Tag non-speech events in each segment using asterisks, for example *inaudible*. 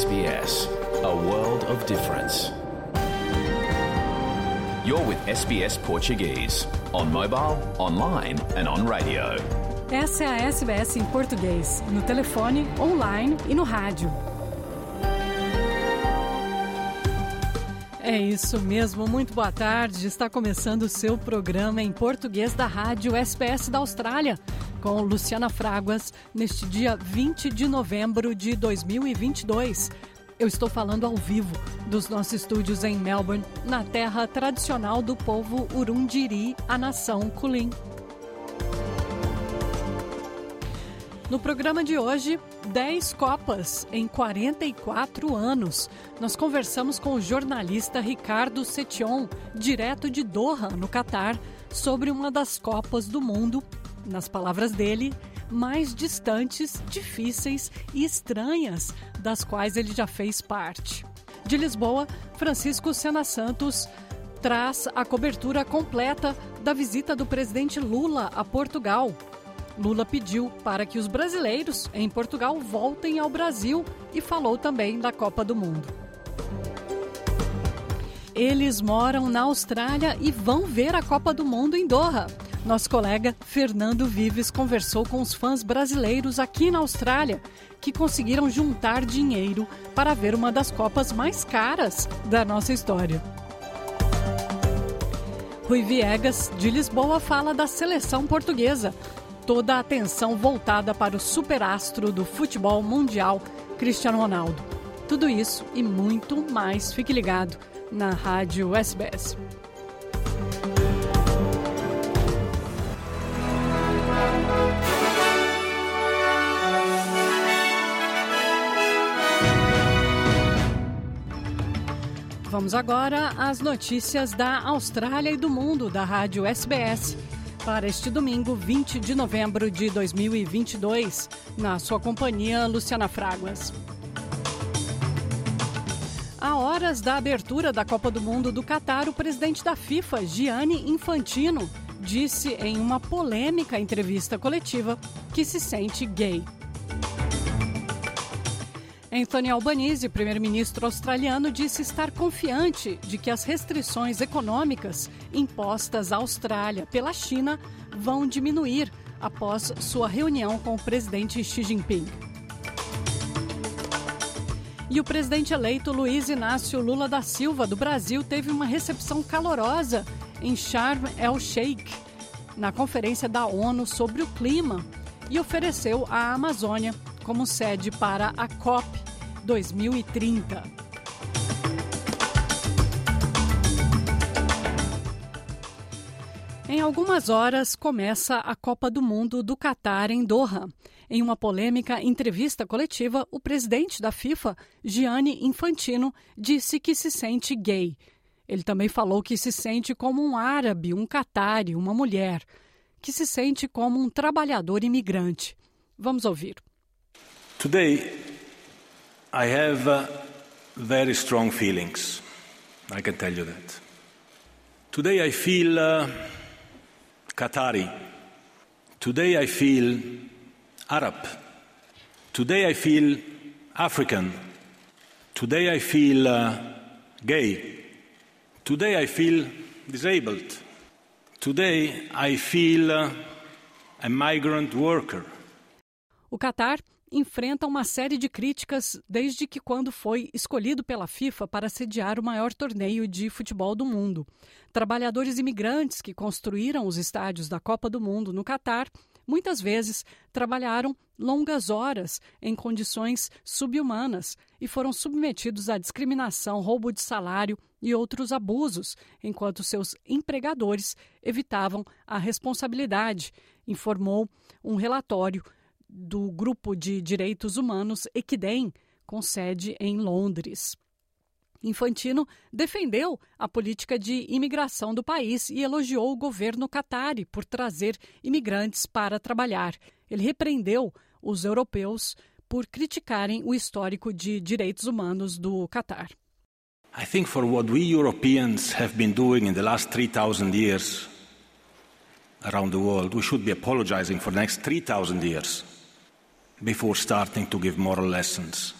SBS, a world of difference. You're with SBS Portuguese, on mobile, online and on radio. Essa é a SBS em português, no telefone, online e no rádio. É isso mesmo, muito boa tarde. Está começando o seu programa em português da rádio SBS da Austrália, com Luciana Fraguas, neste dia 20 de novembro de 2022. Eu estou falando ao vivo dos nossos estúdios em Melbourne, na terra tradicional do povo Urundiri, a nação Kulin. No programa de hoje, 10 Copas em 44 anos. Nós conversamos com o jornalista Ricardo Setion, direto de Doha, no Catar, sobre uma das Copas do Mundo, nas palavras dele, mais distantes, difíceis e estranhas, das quais ele já fez parte. De Lisboa, Francisco Sena Santos traz a cobertura completa da visita do presidente Lula a Portugal Lula pediu para que os brasileiros em Portugal voltem ao Brasil e falou também da Copa do Mundo. Eles moram na Austrália e vão ver a Copa do Mundo em Doha. Nosso colega Fernando Vives conversou com os fãs brasileiros aqui na Austrália que conseguiram juntar dinheiro para ver uma das Copas mais caras da nossa história. Rui Viegas, de Lisboa, fala da seleção portuguesa toda a atenção voltada para o superastro do futebol mundial, Cristiano Ronaldo. Tudo isso e muito mais. Fique ligado na Rádio SBS. Vamos agora às notícias da Austrália e do mundo da Rádio SBS para este domingo, 20 de novembro de 2022. Na sua companhia, Luciana Fraguas. A horas da abertura da Copa do Mundo do Catar, o presidente da FIFA, Gianni Infantino, disse em uma polêmica entrevista coletiva que se sente gay. Anthony Albanese, primeiro-ministro australiano, disse estar confiante de que as restrições econômicas impostas à Austrália pela China vão diminuir após sua reunião com o presidente Xi Jinping. E o presidente eleito Luiz Inácio Lula da Silva, do Brasil, teve uma recepção calorosa em Sharm el-Sheikh, na Conferência da ONU sobre o Clima, e ofereceu a Amazônia como sede para a COP 2030. Em algumas horas começa a Copa do Mundo do Catar em Doha. Em uma polêmica entrevista coletiva, o presidente da FIFA, Gianni Infantino, disse que se sente gay. Ele também falou que se sente como um árabe, um catari, uma mulher, que se sente como um trabalhador imigrante. Vamos ouvir. Today, I have uh, very strong feelings. I can tell you that. Today, I feel uh, Qatari. Today, I feel Arab. Today, I feel African. Today, I feel uh, gay. Today, I feel disabled. Today, I feel uh, a migrant worker. O Qatar enfrenta uma série de críticas desde que quando foi escolhido pela FIFA para sediar o maior torneio de futebol do mundo. Trabalhadores imigrantes que construíram os estádios da Copa do Mundo no Catar muitas vezes trabalharam longas horas em condições subhumanas e foram submetidos à discriminação, roubo de salário e outros abusos, enquanto seus empregadores evitavam a responsabilidade, informou um relatório do Grupo de Direitos Humanos Equidem, com sede em Londres. Infantino defendeu a política de imigração do país e elogiou o governo catari por trazer imigrantes para trabalhar. Ele repreendeu os europeus por criticarem o histórico de direitos humanos do Catar. I think for what we Europeans have been doing in the last 3000 years around the world, we should be apologizing for the next 3000 years before starting to give moral lessons.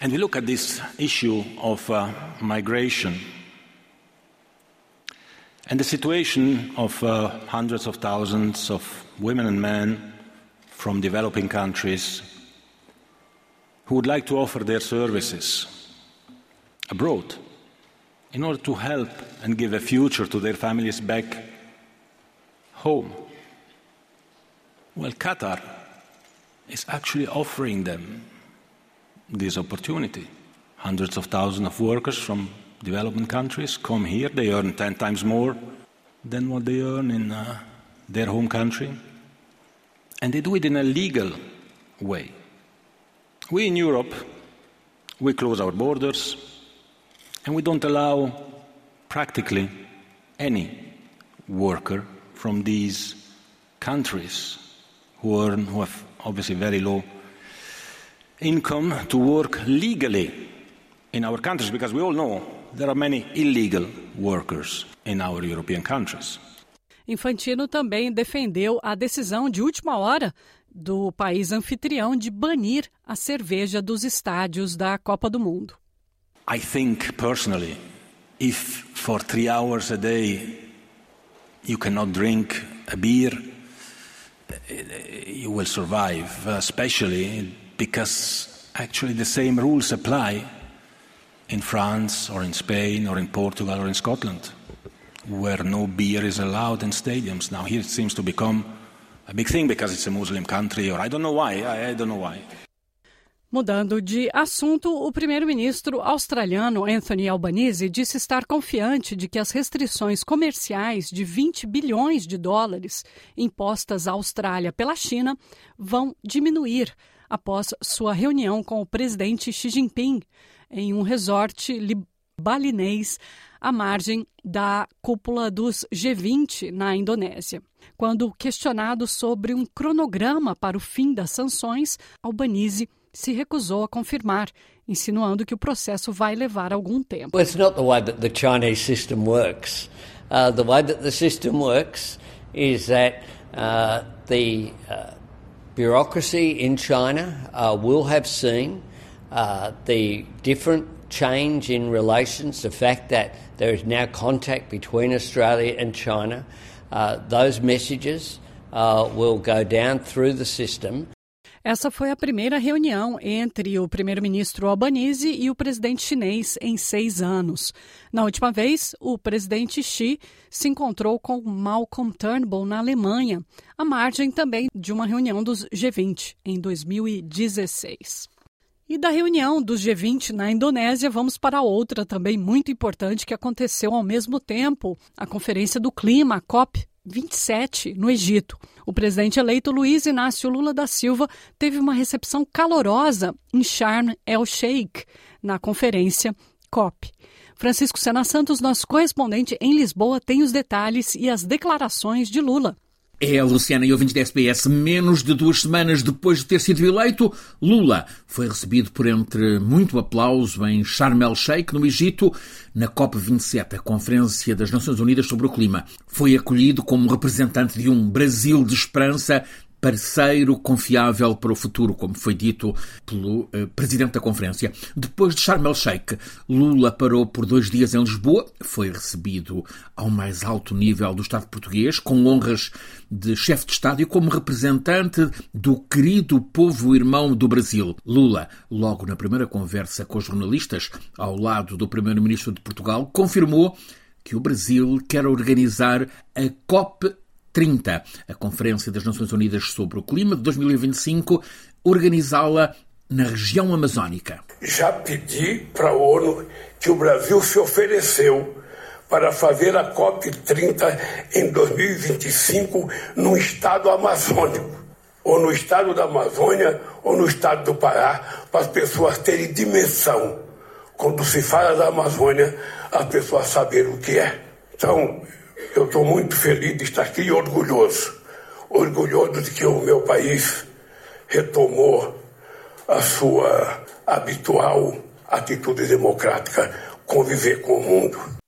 And we look at this issue of uh, migration and the situation of uh, hundreds of thousands of women and men from developing countries who would like to offer their services abroad in order to help and give a future to their families back home. Well, Qatar is actually offering them this opportunity. Hundreds of thousands of workers from developing countries come here. They earn 10 times more than what they earn in uh, their home country. And they do it in a legal way. We in Europe, we close our borders and we don't allow practically any worker from these countries who earn, who have obviously very low income to work legally in our countries because we all know there are many illegal workers in our European countries. Infantino também defendeu a decisão de última hora do país anfitrião de banir a cerveja dos estádios da Copa do Mundo. I think personally, if for three hours a day you cannot drink a beer, you will survive, uh, especially because actually the same rules apply in France or in Spain or in Portugal or in Scotland, where no beer is allowed in stadiums. Now, here it seems to become a big thing because it's a Muslim country, or I don't know why. I, I don't know why. Mudando de assunto, o primeiro-ministro australiano Anthony Albanese disse estar confiante de que as restrições comerciais de 20 bilhões de dólares impostas à Austrália pela China vão diminuir após sua reunião com o presidente Xi Jinping em um resort balinês à margem da cúpula dos G20 na Indonésia. Quando questionado sobre um cronograma para o fim das sanções, Albanese se recusou a confirmar, insinuando que o processo vai levar algum tempo. Well, it's not the way that the Chinese system works. Uh, the way that the system works is that uh, the uh, bureaucracy in China uh, will have seen uh, the different change in relations, the fact that there is now contact between Australia and China. Uh, those messages will go down through the system. Essa foi a primeira reunião entre o primeiro-ministro Albanese e o presidente chinês em seis anos. Na última vez, o presidente Xi se encontrou com Malcolm Turnbull na Alemanha, à margem também de uma reunião dos G20 em 2016. E da reunião dos G20 na Indonésia, vamos para outra também muito importante que aconteceu ao mesmo tempo, a Conferência do Clima, a COP 27, no Egito. O presidente eleito Luiz Inácio Lula da Silva teve uma recepção calorosa em Sharm el-Sheikh, na conferência COP. Francisco Sena Santos, nosso correspondente em Lisboa, tem os detalhes e as declarações de Lula. É, Luciana e ouvintes da SBS, menos de duas semanas depois de ter sido eleito, Lula foi recebido por entre muito aplauso em Sharm el-Sheikh, no Egito, na COP27, a Conferência das Nações Unidas sobre o Clima. Foi acolhido como representante de um Brasil de esperança parceiro confiável para o futuro, como foi dito pelo uh, presidente da conferência. Depois de Sharm el-Sheikh, Lula parou por dois dias em Lisboa, foi recebido ao mais alto nível do Estado português, com honras de chefe de Estado e como representante do querido povo irmão do Brasil. Lula, logo na primeira conversa com os jornalistas, ao lado do primeiro-ministro de Portugal, confirmou que o Brasil quer organizar a COP 30, a Conferência das Nações Unidas sobre o Clima de 2025, organizá-la na região amazónica. Já pedi para a ONU que o Brasil se ofereceu para fazer a COP30 em 2025 no estado amazônico, ou no estado da Amazônia, ou no estado do Pará, para as pessoas terem dimensão. Quando se fala da Amazônia, as pessoas saberem o que é. Então, eu estou muito feliz de estar aqui e orgulhoso. Orgulhoso de que o meu país retomou a sua habitual atitude democrática, conviver com o mundo.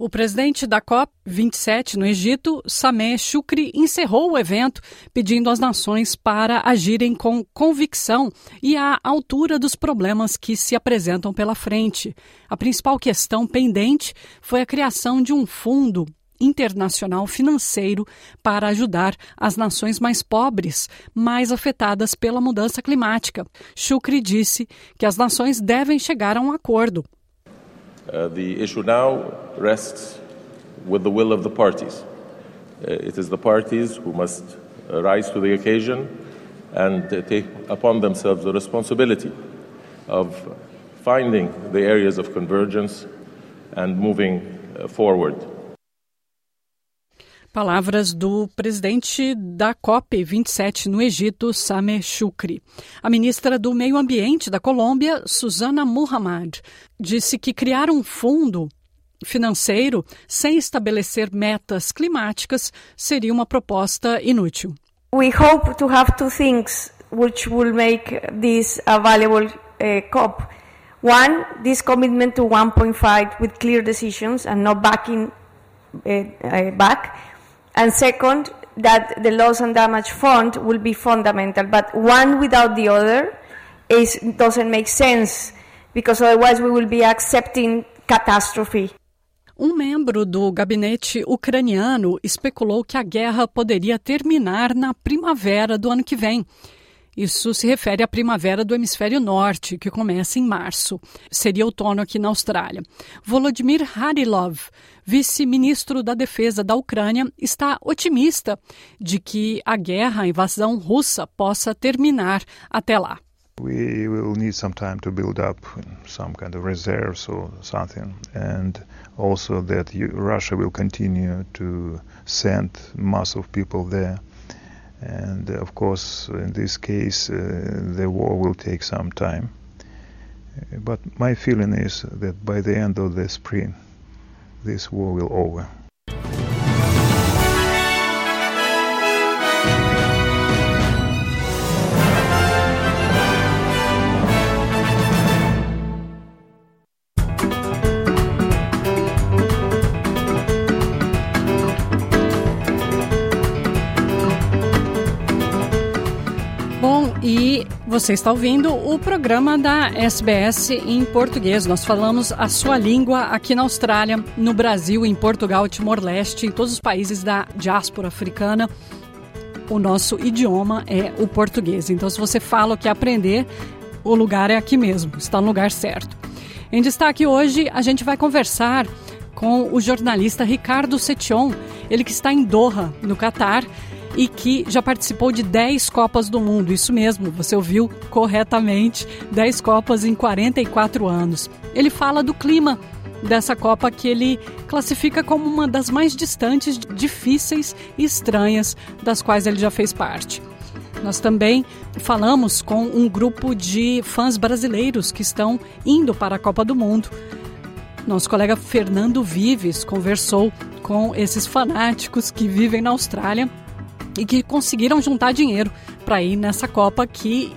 O presidente da COP27 no Egito, Sameh Shukri, encerrou o evento pedindo às nações para agirem com convicção e à altura dos problemas que se apresentam pela frente. A principal questão pendente foi a criação de um fundo internacional financeiro para ajudar as nações mais pobres, mais afetadas pela mudança climática. Shukri disse que as nações devem chegar a um acordo Uh, the issue now rests with the will of the parties. Uh, it is the parties who must rise to the occasion and uh, take upon themselves the responsibility of finding the areas of convergence and moving uh, forward. Palavras do presidente da COP27 no Egito, Sameh Shukri. A ministra do Meio Ambiente da Colômbia, Susana Muhammad, disse que criar um fundo financeiro sem estabelecer metas climáticas seria uma proposta inútil. We hope to have two things which will make this a valuable uh, COP. One, this commitment to 1.5 with clear decisions and not backing uh, back. And second, that the loss and damage fund will be fundamental. But one without the other is, doesn't make sense because otherwise we will be accepting catastrophe. Um membro do gabinete ucraniano especulou que a guerra poderia terminar na primavera do ano que vem. Isso se refere à primavera do hemisfério norte, que começa em março. Seria outono aqui na Austrália. Volodymyr Harilov, vice-ministro da Defesa da Ucrânia, está otimista de que a guerra, a invasão russa, possa terminar até lá. We will need some time to build up some kind of reserves or something, and also that Russia will continue to send mass of people there. And of course, in this case, uh, the war will take some time. But my feeling is that by the end of the spring, this war will over. Você está ouvindo o programa da SBS em português. Nós falamos a sua língua aqui na Austrália, no Brasil, em Portugal, Timor-Leste, em todos os países da diáspora africana. O nosso idioma é o português. Então, se você fala o que aprender, o lugar é aqui mesmo, está no lugar certo. Em destaque hoje, a gente vai conversar com o jornalista Ricardo Setion, ele que está em Doha, no Catar e que já participou de 10 Copas do Mundo. Isso mesmo, você ouviu corretamente: 10 Copas em 44 anos. Ele fala do clima dessa Copa que ele classifica como uma das mais distantes, difíceis e estranhas das quais ele já fez parte. Nós também falamos com um grupo de fãs brasileiros que estão indo para a Copa do Mundo. Nosso colega Fernando Vives conversou com esses fanáticos que vivem na Austrália e que conseguiram juntar dinheiro para ir nessa Copa que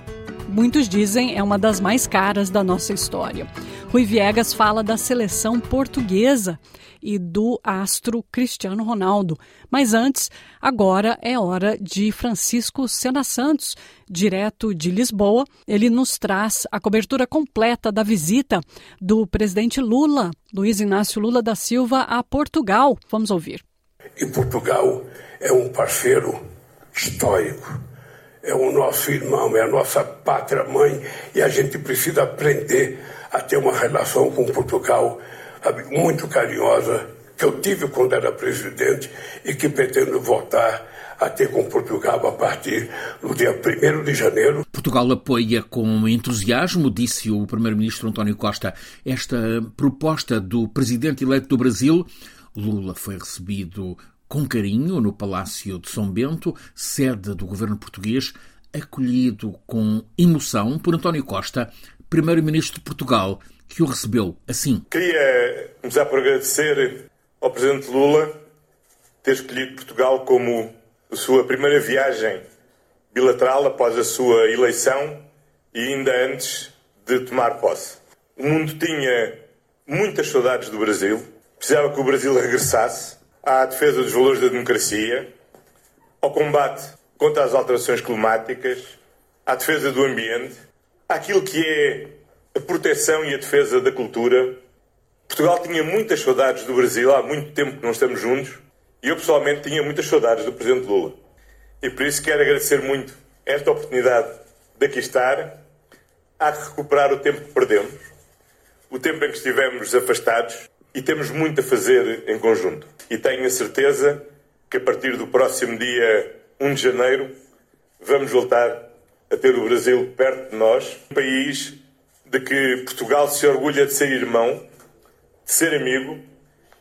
muitos dizem é uma das mais caras da nossa história. Rui Viegas fala da seleção portuguesa e do astro Cristiano Ronaldo. Mas antes, agora é hora de Francisco Sena Santos, direto de Lisboa. Ele nos traz a cobertura completa da visita do presidente Lula, Luiz Inácio Lula da Silva, a Portugal. Vamos ouvir. E Portugal é um parceiro histórico. É o nosso irmão, é a nossa pátria mãe e a gente precisa aprender a ter uma relação com Portugal sabe, muito carinhosa, que eu tive quando era presidente e que pretendo voltar a ter com Portugal a partir do dia 1 de janeiro. Portugal apoia com entusiasmo, disse o Primeiro-Ministro António Costa, esta proposta do presidente eleito do Brasil. Lula foi recebido com carinho no Palácio de São Bento, sede do governo português, acolhido com emoção por António Costa, primeiro-ministro de Portugal, que o recebeu assim. Queria começar por agradecer ao presidente Lula ter escolhido Portugal como a sua primeira viagem bilateral após a sua eleição e ainda antes de tomar posse. O mundo tinha muitas saudades do Brasil, precisava que o Brasil regressasse à defesa dos valores da democracia, ao combate contra as alterações climáticas, à defesa do ambiente, àquilo que é a proteção e a defesa da cultura. Portugal tinha muitas saudades do Brasil, há muito tempo que não estamos juntos, e eu pessoalmente tinha muitas saudades do Presidente Lula. E por isso quero agradecer muito esta oportunidade de aqui estar. Há que recuperar o tempo que perdemos, o tempo em que estivemos afastados, e temos muito a fazer em conjunto. E tenho a certeza que a partir do próximo dia 1 de janeiro vamos voltar a ter o Brasil perto de nós, um país de que Portugal se orgulha de ser irmão, de ser amigo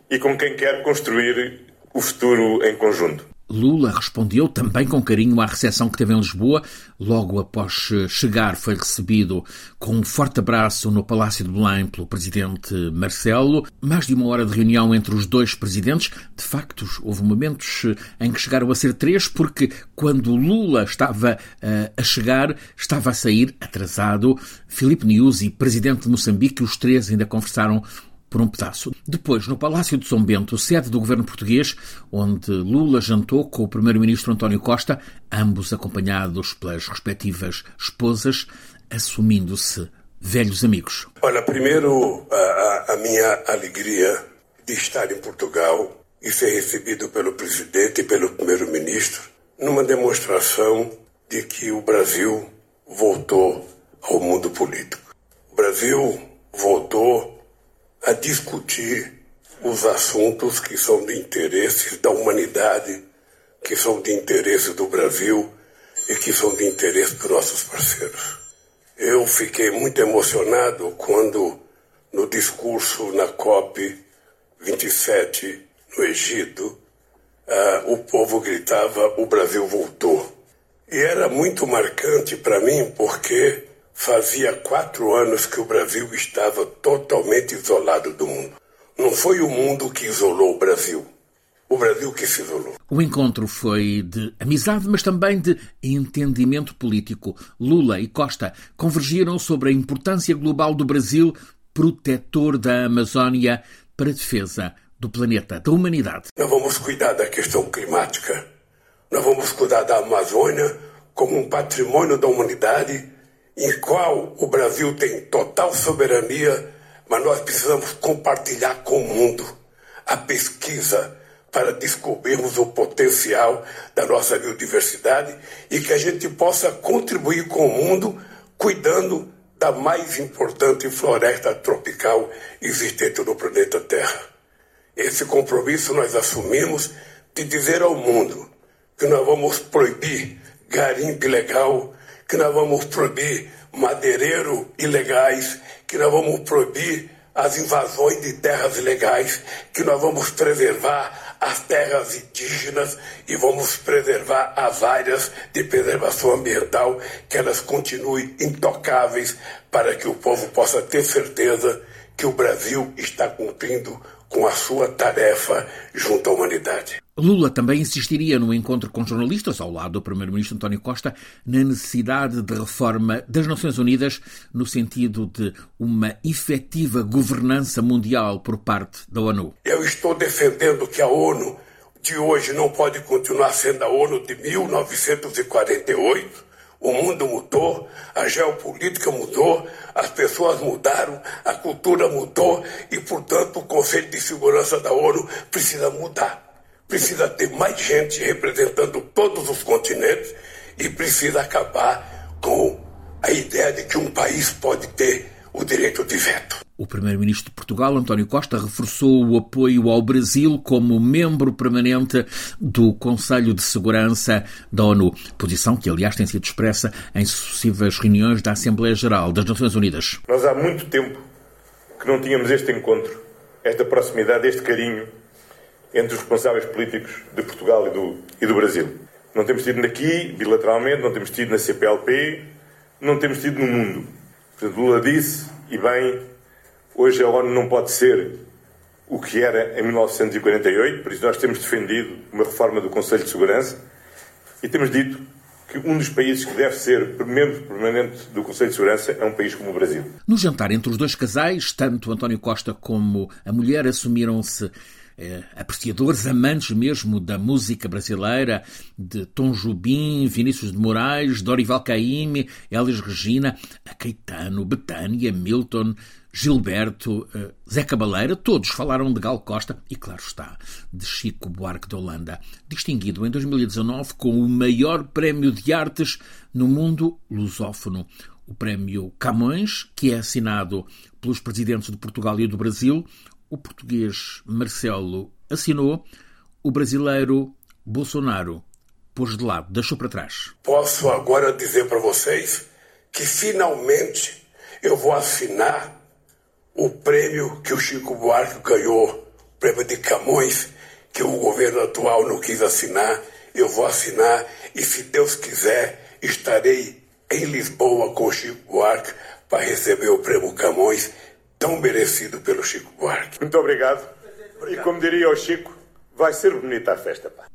e com quem quer construir o futuro em conjunto. Lula respondeu também com carinho à recepção que teve em Lisboa. Logo após chegar, foi recebido com um forte abraço no Palácio de Belém pelo presidente Marcelo. Mais de uma hora de reunião entre os dois presidentes. De facto, houve momentos em que chegaram a ser três, porque quando Lula estava uh, a chegar, estava a sair atrasado. Filipe Nyusi, presidente de Moçambique, os três ainda conversaram por um pedaço. Depois, no Palácio de São Bento, sede do governo português, onde Lula jantou com o primeiro-ministro António Costa, ambos acompanhados pelas respectivas esposas, assumindo-se velhos amigos. Olha, primeiro, a, a minha alegria de estar em Portugal e ser recebido pelo presidente e pelo primeiro-ministro numa demonstração de que o Brasil voltou ao mundo político. O Brasil voltou a discutir os assuntos que são de interesse da humanidade, que são de interesse do Brasil e que são de interesse dos nossos parceiros. Eu fiquei muito emocionado quando, no discurso na COP 27 no Egito, uh, o povo gritava: o Brasil voltou. E era muito marcante para mim porque Fazia quatro anos que o Brasil estava totalmente isolado do mundo. Não foi o mundo que isolou o Brasil. O Brasil que se isolou. O encontro foi de amizade, mas também de entendimento político. Lula e Costa convergiram sobre a importância global do Brasil, protetor da Amazónia, para a defesa do planeta, da humanidade. Nós vamos cuidar da questão climática. Nós vamos cuidar da Amazônia como um patrimônio da humanidade em qual o Brasil tem total soberania, mas nós precisamos compartilhar com o mundo a pesquisa para descobrirmos o potencial da nossa biodiversidade e que a gente possa contribuir com o mundo cuidando da mais importante floresta tropical existente no planeta Terra. Esse compromisso nós assumimos de dizer ao mundo que nós vamos proibir garimpo ilegal, que nós vamos proibir madeireiro ilegais, que nós vamos proibir as invasões de terras ilegais, que nós vamos preservar as terras indígenas e vamos preservar as áreas de preservação ambiental, que elas continuem intocáveis para que o povo possa ter certeza que o Brasil está cumprindo com a sua tarefa junto à humanidade. Lula também insistiria no encontro com jornalistas, ao lado do primeiro-ministro António Costa, na necessidade de reforma das Nações Unidas no sentido de uma efetiva governança mundial por parte da ONU. Eu estou defendendo que a ONU de hoje não pode continuar sendo a ONU de 1948 o mundo mudou, a geopolítica mudou, as pessoas mudaram, a cultura mudou e, portanto, o Conselho de Segurança da ONU precisa mudar. Precisa ter mais gente representando todos os continentes e precisa acabar com a ideia de que um país pode ter o direito de veto. O primeiro-ministro de Portugal, António Costa, reforçou o apoio ao Brasil como membro permanente do Conselho de Segurança da ONU, posição que, aliás, tem sido expressa em sucessivas reuniões da Assembleia Geral das Nações Unidas. Nós há muito tempo que não tínhamos este encontro, esta proximidade, este carinho entre os responsáveis políticos de Portugal e do, e do Brasil. Não temos tido aqui, bilateralmente, não temos tido na CPLP, não temos tido no mundo. Lula disse, e bem, hoje a ONU não pode ser o que era em 1948, por isso nós temos defendido uma reforma do Conselho de Segurança e temos dito que um dos países que deve ser membro permanente do Conselho de Segurança é um país como o Brasil. No jantar entre os dois casais, tanto António Costa como a mulher assumiram-se eh, apreciadores, amantes mesmo da música brasileira, de Tom Jubim, Vinícius de Moraes, Dorival Caymmi, Elis Regina, a Caetano, Betânia, Milton, Gilberto, uh, Zé Cabaleira, todos falaram de Gal Costa e, claro está, de Chico Buarque de Holanda, distinguido em 2019 com o maior prémio de artes no mundo lusófono, o prémio Camões, que é assinado pelos presidentes de Portugal e do Brasil. O português Marcelo assinou, o brasileiro Bolsonaro pôs de lado, deixou para trás. Posso agora dizer para vocês que finalmente eu vou assinar o prêmio que o Chico Buarque ganhou, o prêmio de Camões, que o governo atual não quis assinar, eu vou assinar e, se Deus quiser, estarei em Lisboa com o Chico Buarque para receber o prêmio Camões, tão merecido pelo Chico Buarque. Muito obrigado. E como diria o Chico, vai ser bonita a festa. Pá.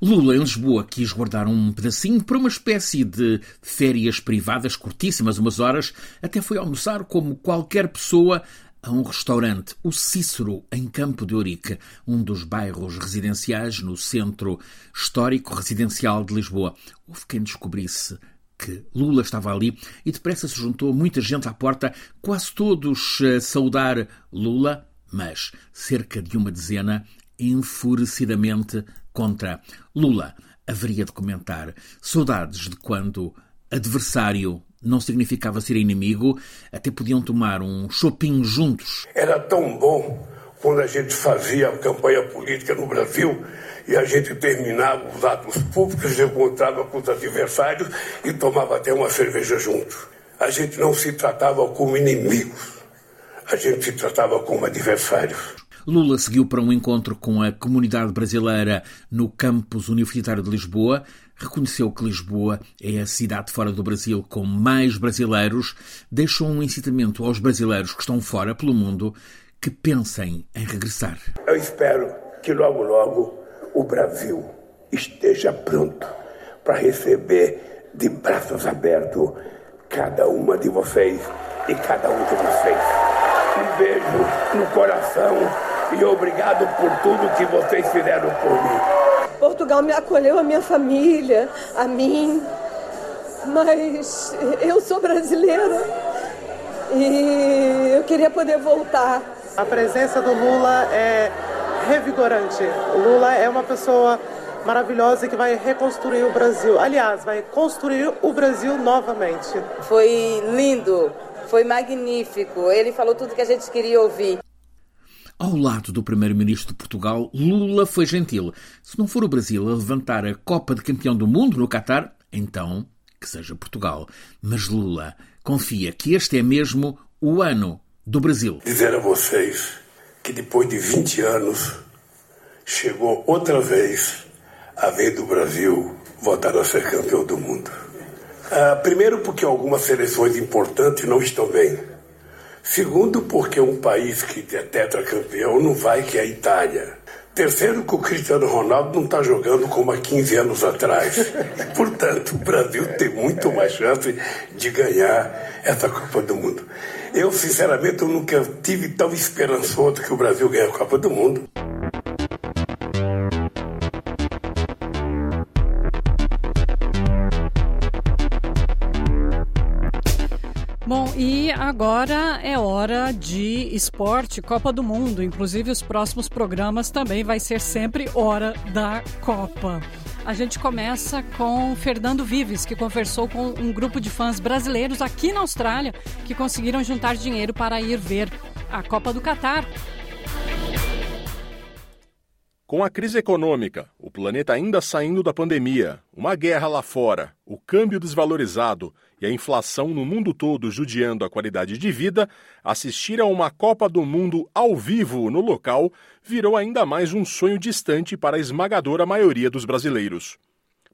Lula, em Lisboa, quis guardar um pedacinho para uma espécie de férias privadas curtíssimas, umas horas, até foi almoçar como qualquer pessoa a um restaurante, o Cícero, em Campo de Ourique, um dos bairros residenciais no centro histórico residencial de Lisboa. Houve quem descobrisse que Lula estava ali e depressa se juntou muita gente à porta, quase todos a saudar Lula, mas cerca de uma dezena enfurecidamente contra Lula. Haveria de comentar saudades de quando adversário não significava ser inimigo, até podiam tomar um chopinho juntos. Era tão bom quando a gente fazia a campanha política no Brasil e a gente terminava os atos públicos, encontrava com os adversários e tomava até uma cerveja junto. A gente não se tratava como inimigos, a gente se tratava como adversários. Lula seguiu para um encontro com a comunidade brasileira no campus universitário de Lisboa. Reconheceu que Lisboa é a cidade fora do Brasil com mais brasileiros. Deixou um incitamento aos brasileiros que estão fora pelo mundo que pensem em regressar. Eu espero que logo, logo o Brasil esteja pronto para receber de braços abertos cada uma de vocês e cada um de vocês. Um beijo no coração e obrigado por tudo que vocês fizeram por mim. Portugal me acolheu, a minha família, a mim, mas eu sou brasileira e eu queria poder voltar. A presença do Lula é revigorante. O Lula é uma pessoa maravilhosa que vai reconstruir o Brasil. Aliás, vai construir o Brasil novamente. Foi lindo, foi magnífico. Ele falou tudo que a gente queria ouvir. Ao lado do primeiro-ministro de Portugal, Lula foi gentil. Se não for o Brasil a levantar a Copa de Campeão do Mundo no Catar, então que seja Portugal. Mas Lula confia que este é mesmo o ano do Brasil. Dizer a vocês que depois de 20 anos chegou outra vez a vez do Brasil voltar a ser campeão do mundo. Ah, primeiro, porque algumas seleções importantes não estão bem. Segundo, porque um país que é tetracampeão não vai, que é a Itália. Terceiro, que o Cristiano Ronaldo não está jogando como há 15 anos atrás. *laughs* Portanto, o Brasil tem muito mais chance de ganhar essa Copa do Mundo. Eu, sinceramente, eu nunca tive tão esperançoso que o Brasil ganhe a Copa do Mundo. Bom, e agora é hora de esporte, Copa do Mundo. Inclusive, os próximos programas também vai ser sempre hora da Copa. A gente começa com Fernando Vives, que conversou com um grupo de fãs brasileiros aqui na Austrália que conseguiram juntar dinheiro para ir ver a Copa do Catar. Com a crise econômica, o planeta ainda saindo da pandemia, uma guerra lá fora, o câmbio desvalorizado e a inflação no mundo todo judiando a qualidade de vida, assistir a uma Copa do Mundo ao vivo no local virou ainda mais um sonho distante para a esmagadora maioria dos brasileiros.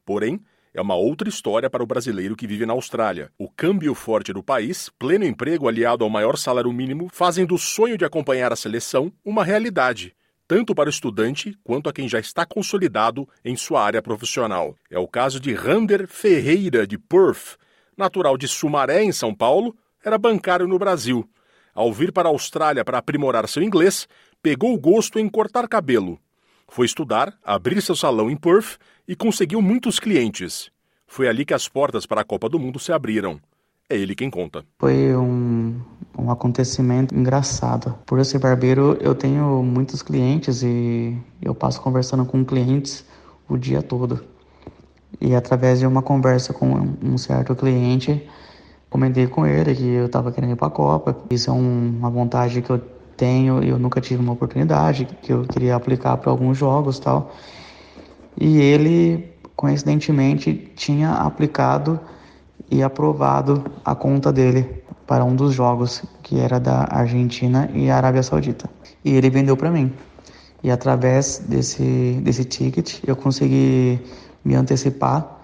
Porém, é uma outra história para o brasileiro que vive na Austrália. O câmbio forte do país, pleno emprego aliado ao maior salário mínimo, fazem do sonho de acompanhar a seleção uma realidade tanto para o estudante quanto a quem já está consolidado em sua área profissional. É o caso de Rander Ferreira de Perth, natural de Sumaré, em São Paulo, era bancário no Brasil. Ao vir para a Austrália para aprimorar seu inglês, pegou o gosto em cortar cabelo. Foi estudar, abrir seu salão em Perth e conseguiu muitos clientes. Foi ali que as portas para a Copa do Mundo se abriram. É ele quem conta. Foi um, um acontecimento engraçado. Por eu ser barbeiro, eu tenho muitos clientes e eu passo conversando com clientes o dia todo. E através de uma conversa com um certo cliente, comentei com ele que eu estava querendo ir para a Copa. Isso é um, uma vontade que eu tenho e eu nunca tive uma oportunidade, que eu queria aplicar para alguns jogos tal. E ele, coincidentemente, tinha aplicado e aprovado a conta dele para um dos jogos, que era da Argentina e Arábia Saudita. E ele vendeu para mim. E através desse, desse ticket eu consegui me antecipar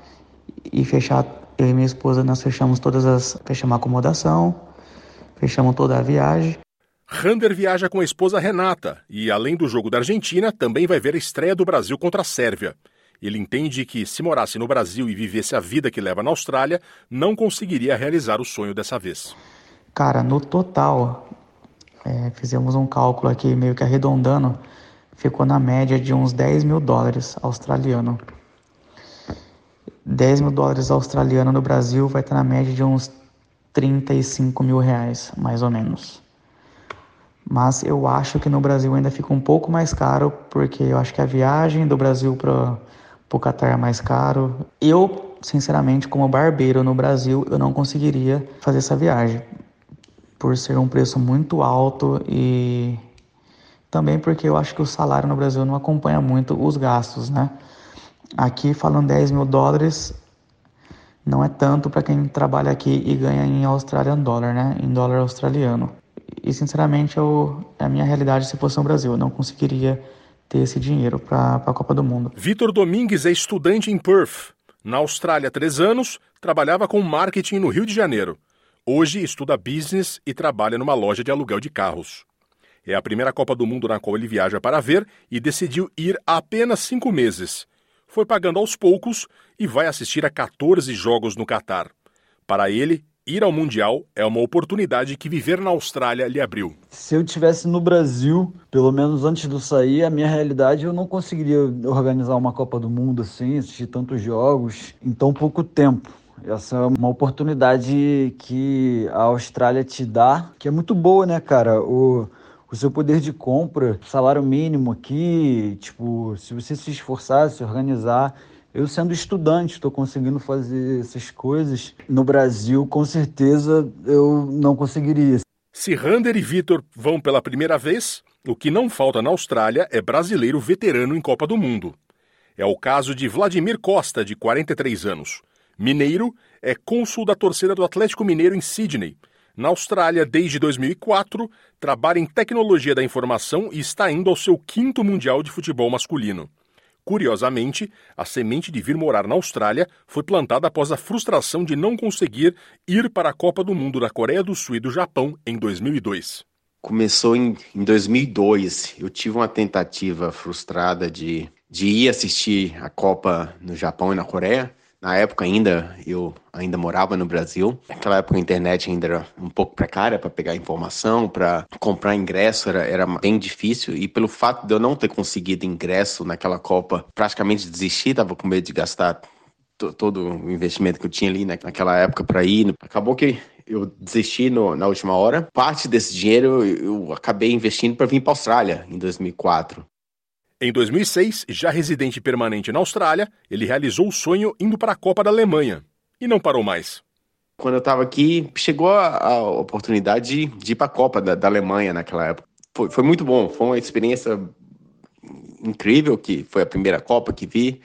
e fechar eu e minha esposa, nós fechamos todas as. Fechamos a acomodação, fechamos toda a viagem. Rander viaja com a esposa Renata e, além do jogo da Argentina, também vai ver a estreia do Brasil contra a Sérvia. Ele entende que, se morasse no Brasil e vivesse a vida que leva na Austrália, não conseguiria realizar o sonho dessa vez. Cara, no total, é, fizemos um cálculo aqui, meio que arredondando, ficou na média de uns 10 mil dólares australiano. 10 mil dólares australianos no Brasil vai estar na média de uns 35 mil reais, mais ou menos. Mas eu acho que no Brasil ainda fica um pouco mais caro, porque eu acho que a viagem do Brasil para o Qatar é mais caro. Eu, sinceramente, como barbeiro no Brasil, eu não conseguiria fazer essa viagem, por ser um preço muito alto e também porque eu acho que o salário no Brasil não acompanha muito os gastos, né? Aqui, falando 10 mil dólares, não é tanto para quem trabalha aqui e ganha em Australian Dollar, né? Em dólar australiano. E, sinceramente, eu, é a minha realidade se fosse no Brasil. Eu não conseguiria ter esse dinheiro para a Copa do Mundo. Vitor Domingues é estudante em Perth. Na Austrália há três anos, trabalhava com marketing no Rio de Janeiro. Hoje estuda business e trabalha numa loja de aluguel de carros. É a primeira Copa do Mundo na qual ele viaja para ver e decidiu ir há apenas cinco meses foi pagando aos poucos e vai assistir a 14 jogos no Catar. Para ele, ir ao Mundial é uma oportunidade que viver na Austrália lhe abriu. Se eu tivesse no Brasil, pelo menos antes de eu sair, a minha realidade eu não conseguiria organizar uma Copa do Mundo assim, assistir tantos jogos em tão pouco tempo. Essa é uma oportunidade que a Austrália te dá, que é muito boa, né, cara? O, o seu poder de compra, salário mínimo aqui, tipo, se você se esforçar, se organizar. Eu, sendo estudante, estou conseguindo fazer essas coisas. No Brasil, com certeza, eu não conseguiria. Se Rander e Vitor vão pela primeira vez, o que não falta na Austrália é brasileiro veterano em Copa do Mundo. É o caso de Vladimir Costa, de 43 anos. Mineiro, é cônsul da torcida do Atlético Mineiro em Sydney na Austrália, desde 2004, trabalha em tecnologia da informação e está indo ao seu quinto Mundial de Futebol Masculino. Curiosamente, a semente de vir morar na Austrália foi plantada após a frustração de não conseguir ir para a Copa do Mundo da Coreia do Sul e do Japão em 2002. Começou em, em 2002. Eu tive uma tentativa frustrada de, de ir assistir a Copa no Japão e na Coreia. Na época ainda, eu ainda morava no Brasil. Naquela época a internet ainda era um pouco precária para pegar informação, para comprar ingresso era, era bem difícil. E pelo fato de eu não ter conseguido ingresso naquela Copa, praticamente desisti, tava com medo de gastar todo o investimento que eu tinha ali naquela época para ir. Acabou que eu desisti no, na última hora. Parte desse dinheiro eu acabei investindo para vir para a Austrália em 2004. Em 2006, já residente permanente na Austrália, ele realizou o sonho indo para a Copa da Alemanha. E não parou mais. Quando eu estava aqui, chegou a, a oportunidade de, de, ir para a Copa da, da, Alemanha naquela época. Foi, foi muito bom, foi uma experiência incrível, que foi a primeira Copa que vi.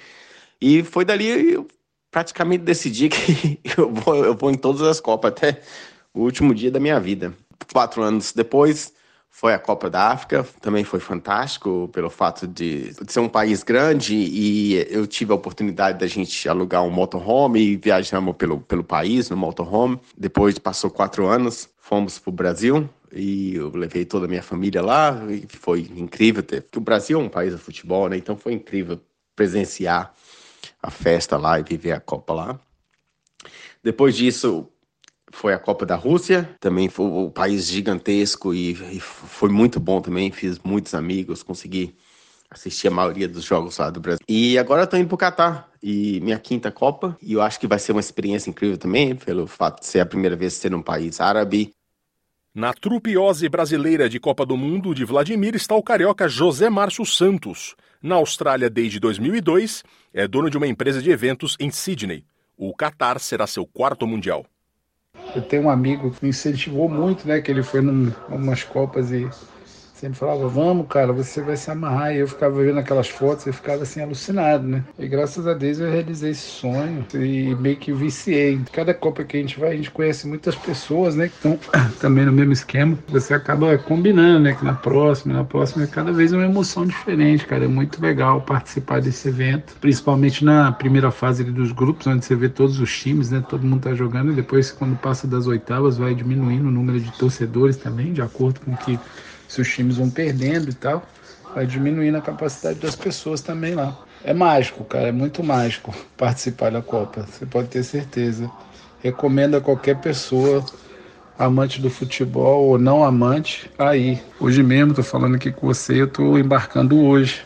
E foi dali eu praticamente decidi *laughs* que eu vou, eu vou em todas as Copas até o último dia da minha vida. Quatro anos depois, foi a Copa da África, também foi fantástico pelo fato de, ser um país grande e eu tive a oportunidade da gente alugar um motorhome e viajamos pelo, pelo país no motorhome. Depois passou quatro anos, fomos para o Brasil. e eu levei toda a minha família lá e foi incrível ter, porque o Brasil é um país de futebol, né? Então foi incrível presenciar a festa lá e viver a Copa lá. Depois disso, foi a Copa da Rússia, também foi um país gigantesco e, e, foi muito bom também, fiz muitos amigos, consegui assistir a maioria dos jogos lá do Brasil. E agora eu tô indo pro Catar, e minha quinta Copa, e eu acho que vai ser uma experiência incrível também, pelo fato de ser a primeira vez ser num país árabe. Na trupiose brasileira de Copa do Mundo de Vladimir está o carioca José Márcio Santos. Na Austrália desde 2002, é dono de uma empresa de eventos em Sydney. O Catar será seu quarto mundial. Eu tenho um amigo que me incentivou muito, né? Que ele foi num, umas copas e sempre falava, vamos, cara, você vai se amarrar. E eu ficava vendo aquelas fotos e ficava assim alucinado, né? E graças a Deus eu realizei esse sonho e meio que viciei. Cada Copa que a gente vai, a gente conhece muitas pessoas, né? Que estão *coughs* também no mesmo esquema. Você acaba combinando, né? Que na próxima, na próxima, cada vez é uma emoção diferente, cara. É muito legal participar desse evento, principalmente na primeira fase dos grupos, onde você vê todos os times, né? Todo mundo tá jogando e depois, quando passa das oitavas, vai diminuindo o número de torcedores também, de acordo com que se os times vão perdendo e tal, vai diminuindo a capacidade das pessoas também lá. É mágico, cara, é muito mágico participar da Copa, você pode ter certeza. Recomendo a qualquer pessoa, amante do futebol ou não amante, aí. Hoje mesmo, tô falando aqui com você, eu tô embarcando hoje.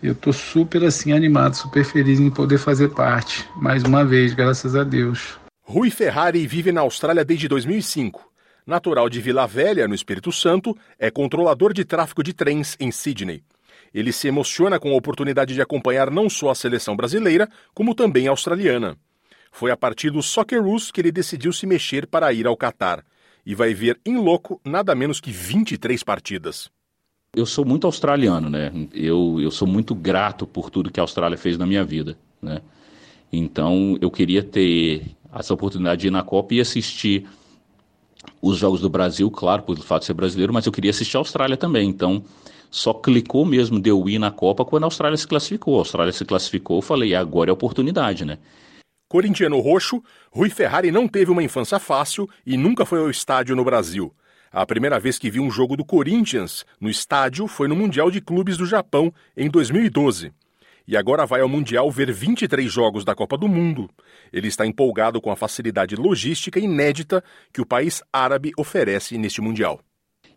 Eu tô super assim animado, super feliz em poder fazer parte. Mais uma vez, graças a Deus. Rui Ferrari vive na Austrália desde 2005 Natural de Vila Velha, no Espírito Santo, é controlador de tráfego de trens em Sydney. Ele se emociona com a oportunidade de acompanhar não só a seleção brasileira, como também a australiana. Foi a partir do Socceroos que ele decidiu se mexer para ir ao Catar. E vai ver em loco nada menos que 23 partidas. Eu sou muito australiano, né? Eu, eu sou muito grato por tudo que a Austrália fez na minha vida, né? Então eu queria ter essa oportunidade de ir na Copa e assistir os jogos do Brasil, claro, por fato de ser brasileiro, mas eu queria assistir a Austrália também. Então, só clicou mesmo de eu ir na Copa quando a Austrália se classificou. A Austrália se classificou, eu falei, agora é a oportunidade, né? Corintiano roxo, Rui Ferrari não teve uma infância fácil e nunca foi ao estádio no Brasil. A primeira vez que viu um jogo do Corinthians no estádio foi no Mundial de Clubes do Japão, em 2012 e agora vai ao Mundial ver 23 jogos da Copa do Mundo. Ele está empolgado com a facilidade logística inédita que o país árabe oferece neste Mundial.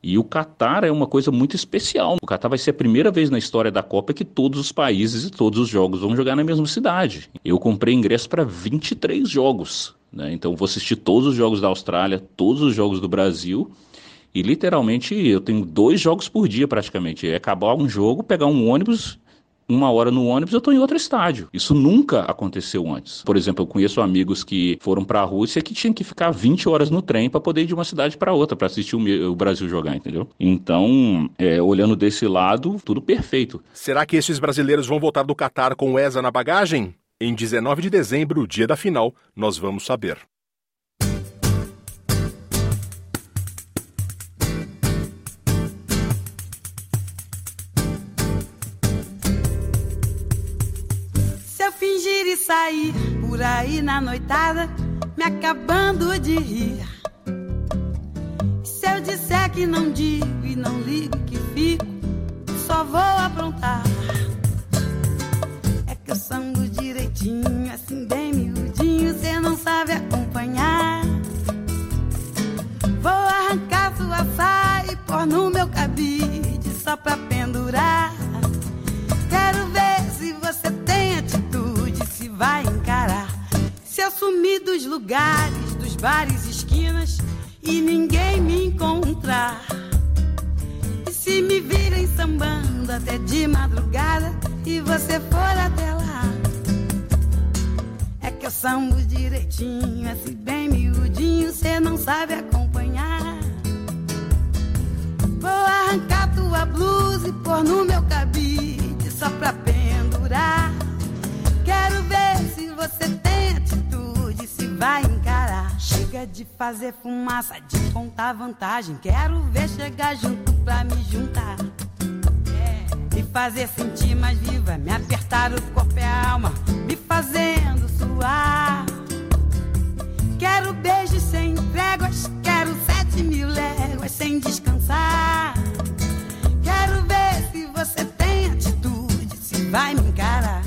E o Catar é uma coisa muito especial. O Catar vai ser a primeira vez na história da Copa que todos os países e todos os jogos vão jogar na mesma cidade. Eu comprei ingresso para 23 jogos. Né? Então vou assistir todos os jogos da Austrália, todos os jogos do Brasil. E literalmente eu tenho dois jogos por dia praticamente. É acabar um jogo, pegar um ônibus uma hora no ônibus, eu estou em outro estádio. Isso nunca aconteceu antes. Por exemplo, eu conheço amigos que foram para a Rússia que tinham que ficar 20 horas no trem para poder ir de uma cidade para outra para assistir o, Brasil jogar, entendeu? Então, é, olhando desse lado, tudo perfeito. Será que esses brasileiros vão voltar do Catar com o ESA na bagagem? Em 19 de dezembro, dia da final, nós vamos saber. Por aí na noitada, me acabando de rir. Se eu disser que não digo e não ligo que fico, só vou aprontar. É que eu sango direitinho, assim bem miudinho, cê não sabe acompanhar. Vou arrancar sua saia e pôr no meu cabide só pra pendurar. Vai encarar. Se eu sumir dos lugares, dos bares, esquinas e ninguém me encontrar. E se me virem sambando até de madrugada e você for até lá. É que eu sambo direitinho, assim bem miudinho, cê não sabe acompanhar. Vou arrancar tua blusa e pôr no meu cabide só pra pendurar. Quero ver você tem atitude, se vai encarar. Chega de fazer fumaça, de contar vantagem. Quero ver chegar junto pra me juntar. É. Me fazer sentir mais viva, me apertar o corpo e a alma, me fazendo suar. Quero beijos sem tréguas, quero sete mil léguas sem descansar. Quero ver se você tem atitude, se vai me encarar.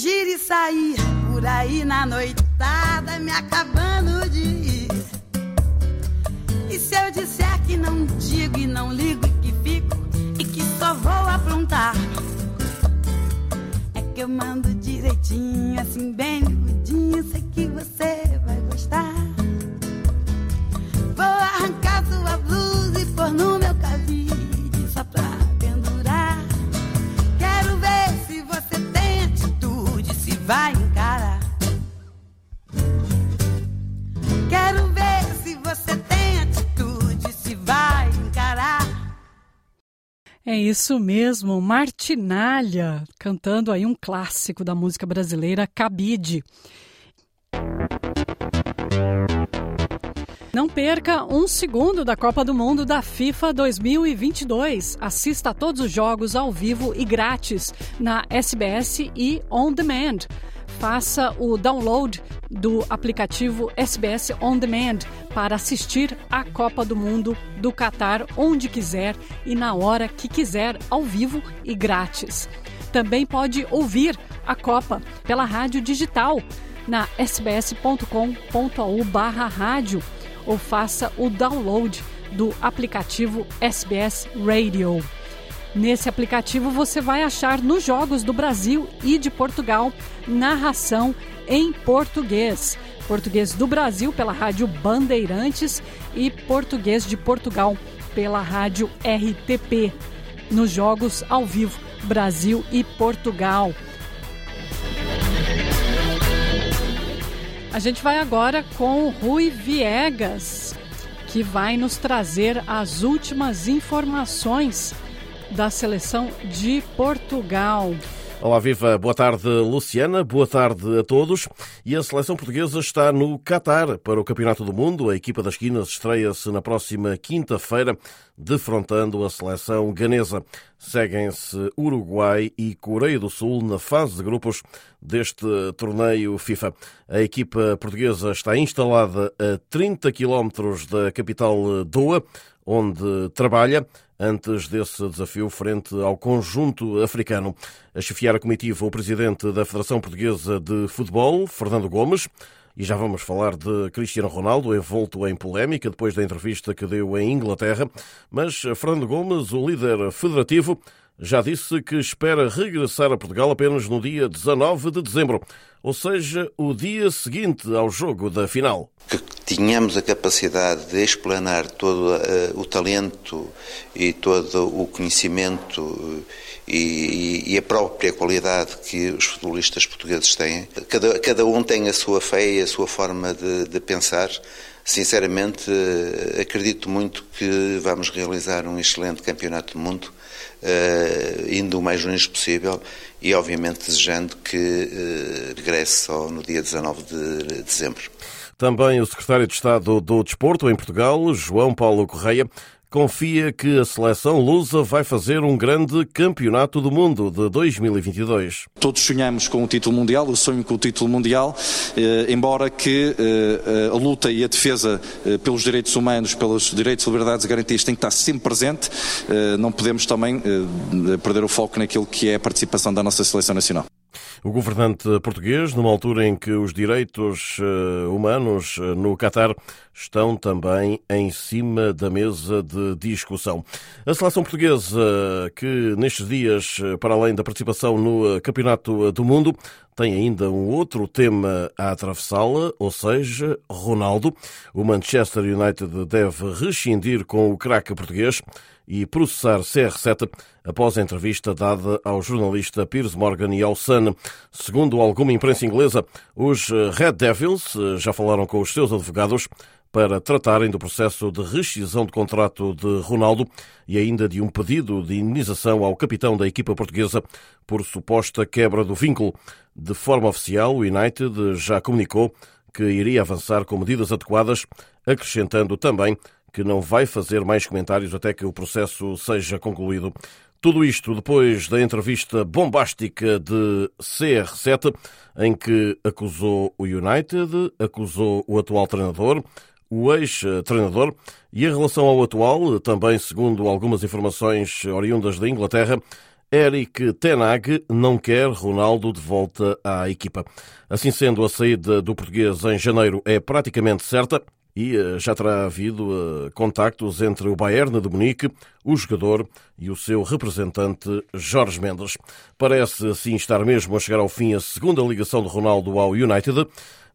Fingir e sair por aí na noitada, me acabando de ir. E se eu disser que não digo e não ligo e que fico e que só vou aprontar? É que eu mando direitinho, assim bem miudinho, sei que você vai gostar. É isso mesmo, Martinalha, cantando aí um clássico da música brasileira, Cabide. Não perca um segundo da Copa do Mundo da FIFA 2022. Assista a todos os jogos ao vivo e grátis na SBS e On Demand. Faça o download do aplicativo SBS On Demand para assistir a Copa do Mundo do Catar onde quiser e na hora que quiser, ao vivo e grátis. Também pode ouvir a Copa pela rádio digital na sbs.com.au/rádio ou faça o download do aplicativo SBS Radio. Nesse aplicativo você vai achar nos jogos do Brasil e de Portugal narração em português. Português do Brasil pela Rádio Bandeirantes e português de Portugal pela Rádio RTP. Nos jogos ao vivo Brasil e Portugal. A gente vai agora com Rui Viegas, que vai nos trazer as últimas informações da seleção de Portugal. Olá, viva. Boa tarde, Luciana. Boa tarde a todos. E a seleção portuguesa está no Qatar para o Campeonato do Mundo. A equipa das esquinas estreia-se na próxima quinta-feira, defrontando a seleção ganesa. Seguem-se Uruguai e Coreia do Sul na fase de grupos deste torneio FIFA. A equipa portuguesa está instalada a 30 quilómetros da capital Doha, onde trabalha antes desse desafio frente ao conjunto africano. A chefiar a comitiva o presidente da Federação Portuguesa de Futebol, Fernando Gomes, e já vamos falar de Cristiano Ronaldo, envolto em polémica depois da entrevista que deu em Inglaterra. Mas Fernando Gomes, o líder federativo, já disse que espera regressar a Portugal apenas no dia 19 de dezembro, ou seja, o dia seguinte ao jogo da final. Que tínhamos a capacidade de explanar todo uh, o talento e todo o conhecimento e, e, a própria qualidade que os futebolistas portugueses têm. Cada, cada um tem a sua fé e a sua forma de, de pensar. Sinceramente, uh, acredito muito que vamos realizar um excelente campeonato do mundo indo o mais longe possível e, obviamente, desejando que uh, regresse só no dia 19 de dezembro. Também o secretário de Estado do Desporto em Portugal, João Paulo Correia, confia que a seleção lusa vai fazer um grande campeonato do mundo de 2022. Todos sonhamos com o título mundial, o sonho com o título mundial, eh, embora que eh, a luta e a defesa eh, pelos direitos humanos, pelos direitos, liberdades e garantias tem que estar sempre presente, eh, não podemos também eh, perder o foco naquilo que é a participação da nossa seleção nacional. O governante português, numa altura em que os direitos eh, humanos eh, no Catar estão também em cima da mesa de discussão. A seleção portuguesa, que nestes dias, eh, para além da participação no Campeonato do Mundo, tem ainda um outro tema a atravessá-la, ou seja, Ronaldo. O Manchester United deve rescindir com o craque português e processar CR7 após a entrevista dada ao jornalista Piers Morgan e ao Sun. Segundo alguma imprensa inglesa, os Red Devils já falaram com os seus advogados para tratarem do processo de rescisão de contrato de Ronaldo e ainda de um pedido de indenização ao capitão da equipa portuguesa por suposta quebra do vínculo. De forma oficial, o United já comunicou que iria avançar com medidas adequadas, acrescentando também que não vai fazer mais comentários até que o processo seja concluído. Tudo isto depois da entrevista bombástica de CR7, em que acusou o United, acusou o atual treinador, o ex-treinador, e em relação ao atual, também segundo algumas informações oriundas da Inglaterra, Eric Tenag não quer Ronaldo de volta à equipa. Assim sendo, a saída do português em janeiro é praticamente certa e eh, já terá havido uh, contactos entre o Bayern de Munique, o jogador e o seu representante Jorge Mendes. Parece assim estar mesmo a chegar ao fim a segunda ligação de Ronaldo ao United.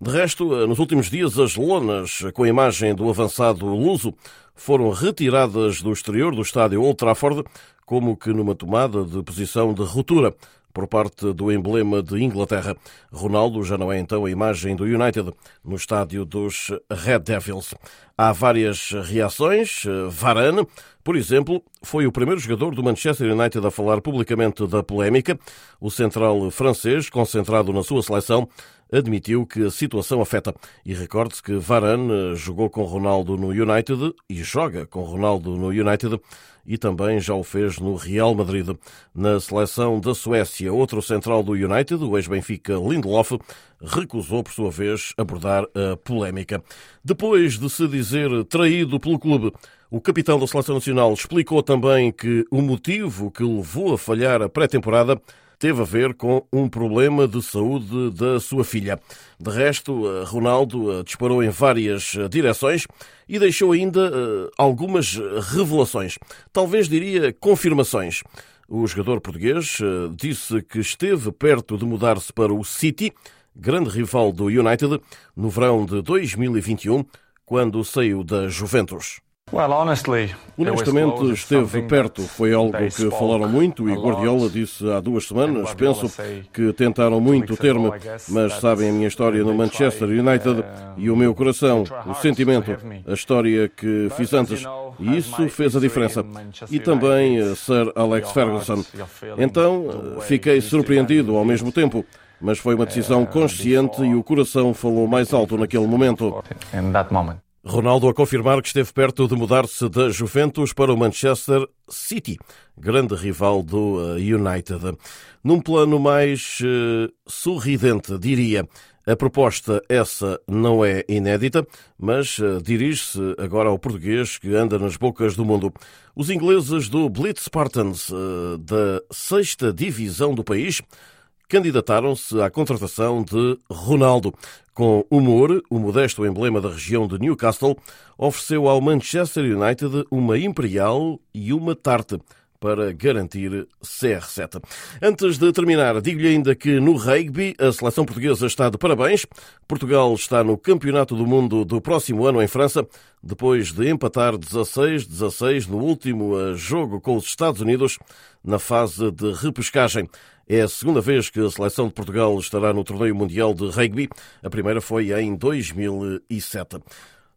De resto, eh, nos últimos dias, as lonas com a imagem do avançado luso foram retiradas do exterior do estádio Old Trafford como que numa tomada de posição de ruptura por parte do emblema de Inglaterra. Ronaldo já não é então a imagem do United no estádio dos Red Devils. Há várias reações. Varane, por exemplo, foi o primeiro jogador do Manchester United a falar publicamente da polémica. O central francês, concentrado na sua seleção, admitiu que a situação afeta. E recorde-se que Varane jogou com Ronaldo no United e joga com Ronaldo no United e também já o fez no Real Madrid. Na seleção da Suécia, outro central do United, o ex-Benfica Lindelof, recusou, por sua vez, abordar a polémica. Depois de se dizer traído pelo clube, o capitão da Seleção Nacional explicou também que o motivo que levou a falhar a pré-temporada teve a ver com um problema de saúde da sua filha. De resto, eh, Ronaldo eh, disparou em várias eh, direções e deixou ainda algumas revelações, talvez diria confirmações. O jogador português disse que esteve perto de mudar-se para o City, grande rival do United, no verão de 2021, quando saiu da Juventus. Honestamente, esteve perto. Foi algo que falaram muito e Guardiola disse há duas semanas. Penso que tentaram muito ter-me, mas sabem a minha história no Manchester United e o meu coração, o sentimento, a história que fiz antes. E isso fez a diferença. E também eh, Sir Alex Ferguson. Então, fiquei surpreendido ao mesmo tempo mas foi uma decisão consciente e o coração falou mais alto naquele momento. Ronaldo a confirmar que esteve perto de mudar-se da Juventus para o Manchester City, grande rival do uh, United. Num plano mais uh, sorridente, diria, a proposta essa não é inédita, mas uh, dirige-se agora ao português que anda nas bocas do mundo. Os ingleses do Blitz Spartans, da sexta divisão do país, candidataram-se à contratação de Ronaldo. Com humor, o modesto emblema da região de Newcastle ofereceu ao Manchester United uma Imperial e uma Tarte para garantir CR7. Antes de terminar, digo-lhe ainda que no rugby a seleção portuguesa está de parabéns. Portugal está no Campeonato do Mundo do próximo ano em França, depois de empatar 16-16 no último eh, jogo com os Estados Unidos na fase de repescagem. É a segunda vez que a seleção de Portugal estará no Torneio Mundial de Rugby. A primeira foi em 2007.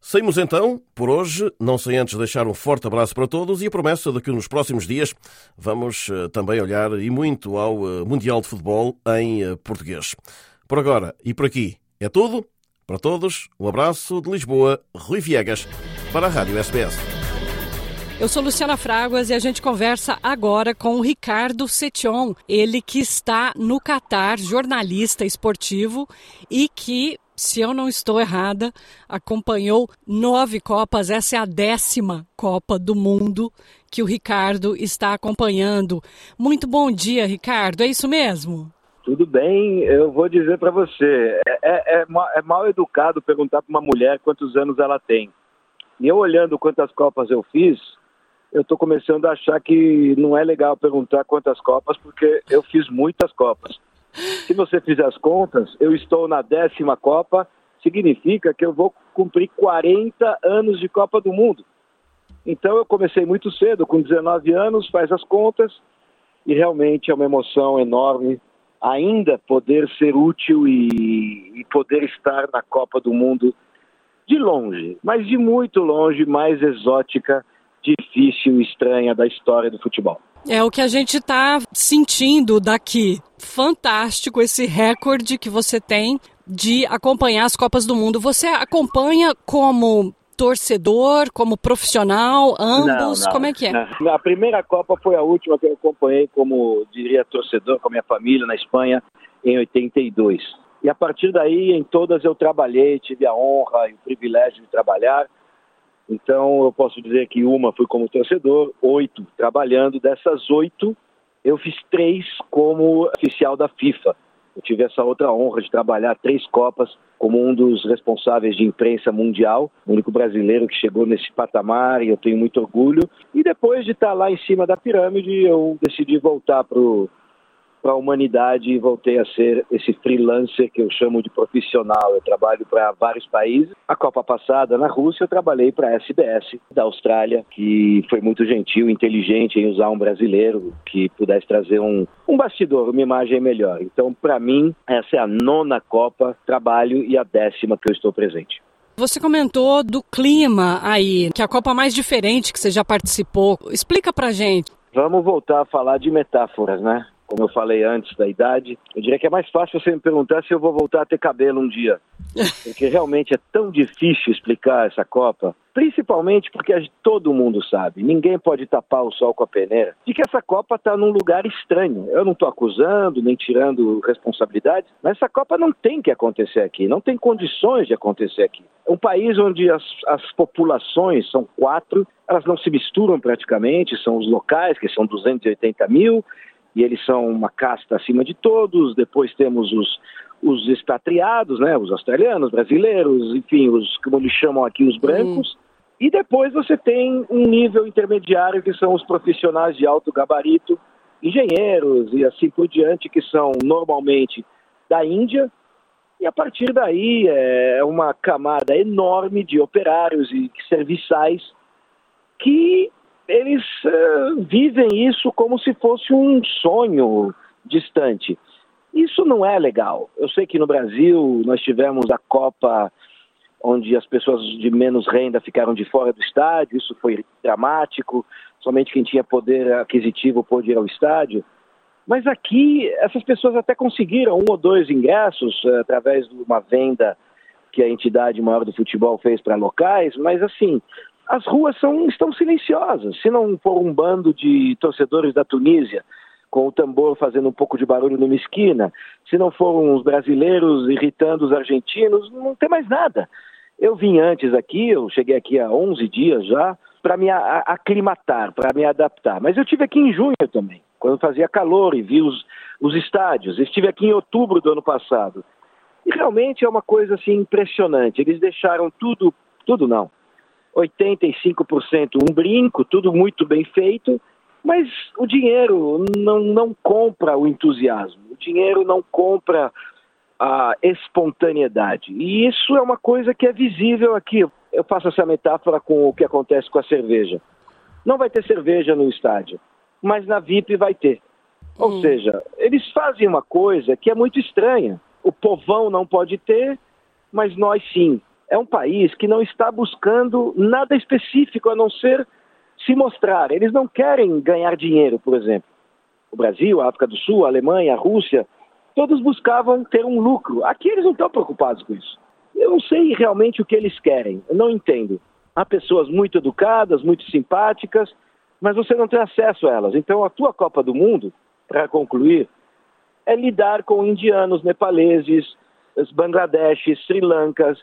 Saímos então, por hoje, não sem antes deixar um forte abraço para todos e a promessa de que nos próximos dias vamos eh, também olhar e muito ao eh, Mundial de Futebol em eh, português. Por agora e por aqui é tudo. Para todos, um abraço de Lisboa, Rui Viegas, para a Rádio SPS. Eu sou Luciana Fraguas e a gente conversa agora com o Ricardo Setion, ele que está no Catar, jornalista esportivo e que, se eu não estou errada, acompanhou nove Copas. Essa é a décima Copa do Mundo que o Ricardo está acompanhando. Muito bom dia, Ricardo. É isso mesmo? Tudo bem, eu vou dizer para você. É, é, é, mal educado perguntar para uma mulher quantos anos ela tem. E eu olhando quantas Copas eu fiz, eu estou começando a achar que não é legal perguntar quantas Copas, porque eu fiz muitas Copas. Se você fizer as contas, eu estou na décima Copa, significa que eu vou cumprir 40 anos de Copa do Mundo. Então eu comecei muito cedo, com 19 anos, faz as contas, e realmente é uma emoção enorme ainda poder ser útil e, e poder estar na Copa do Mundo de longe, mas de muito longe, mais exótica difícil e estranha da história do futebol. É o que a gente está sentindo daqui. Fantástico esse recorde que você tem de acompanhar as Copas do Mundo. Você acompanha como torcedor, como profissional, ambos? Não, não. Como é que é? A primeira Copa foi a última que eu acompanhei como, diria, torcedor com a minha família na Espanha em 82. E a partir daí, em todas eu trabalhei, tive a honra e o privilégio de trabalhar. Então, eu posso dizer que uma fui como torcedor, oito trabalhando. Dessas oito, Eu fiz três como oficial da FIFA. Eu tive essa outra honra de trabalhar três Copas como um dos responsáveis de imprensa mundial, o único brasileiro que chegou nesse patamar e eu tenho muito orgulho. E depois de estar lá em cima da pirâmide, eu decidi voltar para o para a humanidade e voltei a ser esse freelancer que eu chamo de profissional. Eu trabalho para vários países. A Copa passada, na Rússia, eu trabalhei para a SBS da Austrália, que foi muito gentil, inteligente em usar um brasileiro que pudesse trazer um, um bastidor, uma imagem melhor. Então, para mim, essa é a nona Copa, trabalho e a décima que eu estou presente. Você comentou do clima aí, que é a Copa mais diferente que você já participou. Explica pra gente. Vamos voltar a falar de metáforas, né? Como eu falei antes da idade, eu diria que é mais fácil você me perguntar se eu vou voltar a ter cabelo um dia. *laughs* Porque realmente é tão difícil explicar essa Copa, principalmente porque todo mundo sabe, ninguém pode tapar o sol com a peneira, de que essa Copa está num lugar estranho. Eu não estou acusando, nem tirando responsabilidades, mas essa Copa não tem que acontecer aqui, não tem condições de acontecer aqui. É um país onde as, as populações são quatro, elas não se misturam praticamente, são os locais, que são 280 mil, e eles são uma casta acima de todos. Depois temos os, os expatriados, né, os australianos, brasileiros, enfim, os como eles chamam aqui os brancos. Uhum. E depois você tem um nível intermediário que são os profissionais de alto gabarito, engenheiros e assim por diante, que são normalmente da Índia. E a partir daí é uma camada enorme de operários e serviçais que eles uh, vivem isso como se fosse um sonho distante. Isso não é legal. Eu sei que no Brasil nós tivemos a Copa onde as pessoas de menos renda ficaram de fora do estádio, isso foi dramático, somente quem tinha poder aquisitivo pôde ir ao estádio. Mas aqui essas pessoas até conseguiram um ou dois ingressos uh, através de uma venda que a entidade maior do futebol fez para locais, mas assim, as ruas são, estão silenciosas. Se não for um bando de torcedores da Tunísia com o tambor fazendo um pouco de barulho numa esquina, se não foram os brasileiros irritando os argentinos, não tem mais nada. Eu vim antes aqui, eu cheguei aqui há 11 dias já, para me aclimatar, para me adaptar. Mas eu tive aqui em junho também, quando fazia calor e vi os, os estádios. estive aqui em outubro do ano passado. E realmente é uma coisa assim impressionante. Eles deixaram tudo, tudo não, 85% um brinco, tudo muito bem feito, mas o dinheiro não, não compra o entusiasmo, o dinheiro não compra a espontaneidade. E isso é uma coisa que é visível aqui. Eu faço essa metáfora com o que acontece com a cerveja. Não vai ter cerveja no estádio, mas na VIP vai ter. Ou hum. seja, eles fazem uma coisa que é muito estranha. O povão não pode ter, mas nós sim é um país que não está buscando nada específico a não ser se mostrar. Eles não querem ganhar dinheiro, por exemplo. O Brasil, a África do Sul, a Alemanha, a Rússia, todos buscavam ter um lucro. Aqui eles não estão preocupados com isso. Eu não sei realmente o que eles querem, eu não entendo. Há pessoas muito educadas, muito simpáticas, mas você não tem acesso a elas. Então a tua Copa do Mundo, para concluir, é lidar com indianos, nepaleses, Bangladeshes, Sri Lankas,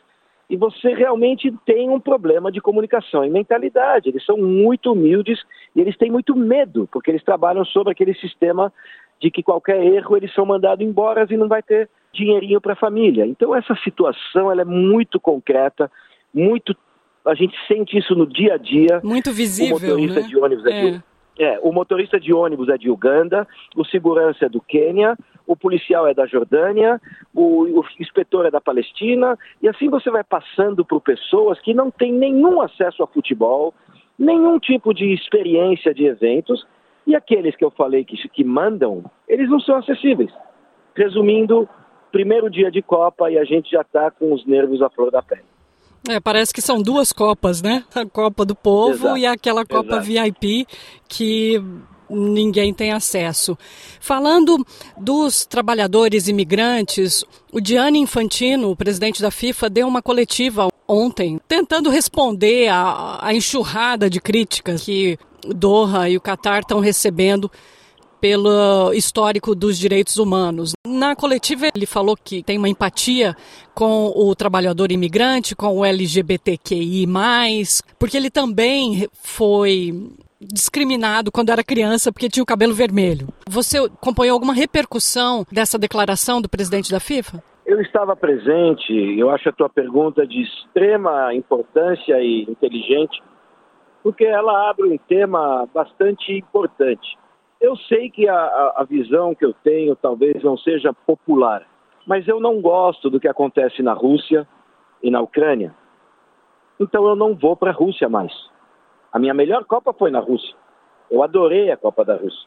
e você realmente tem um problema de comunicação e mentalidade. Eles são muito humildes e eles têm muito medo, porque eles trabalham sobre aquele sistema de que qualquer erro eles são mandados embora e não vai ter dinheirinho para a família. Então essa situação ela é muito concreta, muito a gente sente isso no dia a dia. Muito visível, o motorista né? de ônibus é, é. De, é, o motorista de ônibus é de Uganda, o segurança é do Quênia, o policial é da Jordânia, o, o inspetor é da Palestina, e assim você vai passando por pessoas que não têm nenhum acesso a futebol, nenhum tipo de experiência de eventos, e aqueles que eu falei que, que mandam, eles não são acessíveis. Resumindo, primeiro dia de Copa e a gente já está com os nervos à flor da pele. É, parece que são duas Copas, né? A Copa do Povo Exato. e aquela Copa Exato. VIP que ninguém tem acesso. Falando dos trabalhadores imigrantes, o Gianni Infantino, o presidente da FIFA, deu uma coletiva ontem, tentando responder à, enxurrada de críticas que Doha e o Catar estão recebendo pelo histórico dos direitos humanos. Na coletiva, ele falou que tem uma empatia com o trabalhador imigrante, com o LGBTQI, porque ele também foi discriminado quando era criança porque tinha o cabelo vermelho. Você acompanhou alguma repercussão dessa declaração do presidente da FIFA? Eu estava presente, eu acho a tua pergunta de extrema importância e inteligente, porque ela abre um tema bastante importante. Eu sei que a, a visão que eu tenho talvez não seja popular, mas eu não gosto do que acontece na Rússia e na Ucrânia. Então eu não vou para a Rússia mais. A minha melhor Copa foi na Rússia. Eu adorei a Copa da Rússia.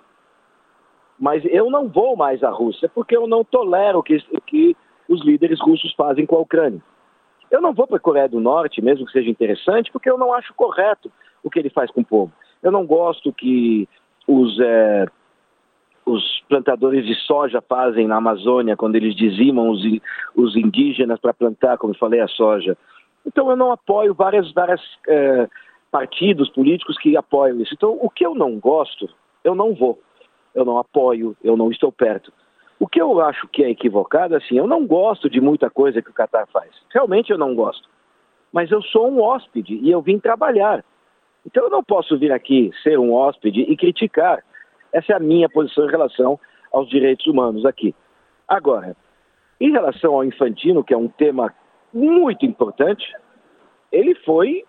Mas eu não vou mais à Rússia porque eu não tolero o que, que os líderes russos fazem com a Ucrânia. Eu não vou para a Coreia do Norte, mesmo que seja interessante, porque eu não acho correto o que ele faz com o povo. Eu não gosto que os, é, os plantadores de soja fazem na Amazônia, quando eles dizimam os, os indígenas para plantar, como falei, a soja. Então eu não apoio vários várias, é, partidos políticos que apoiam isso. Então o que eu não gosto, eu não vou. Eu não apoio, eu não estou perto. O que eu acho que é equivocado, assim, eu não gosto de muita coisa que o Qatar faz. Realmente eu não gosto. Mas eu sou um hóspede e eu vim trabalhar. Então eu não posso vir aqui ser um hóspede e criticar. Essa é a minha posição em relação aos direitos humanos aqui. Agora, em relação ao Infantino, que é um tema muito importante, ele foi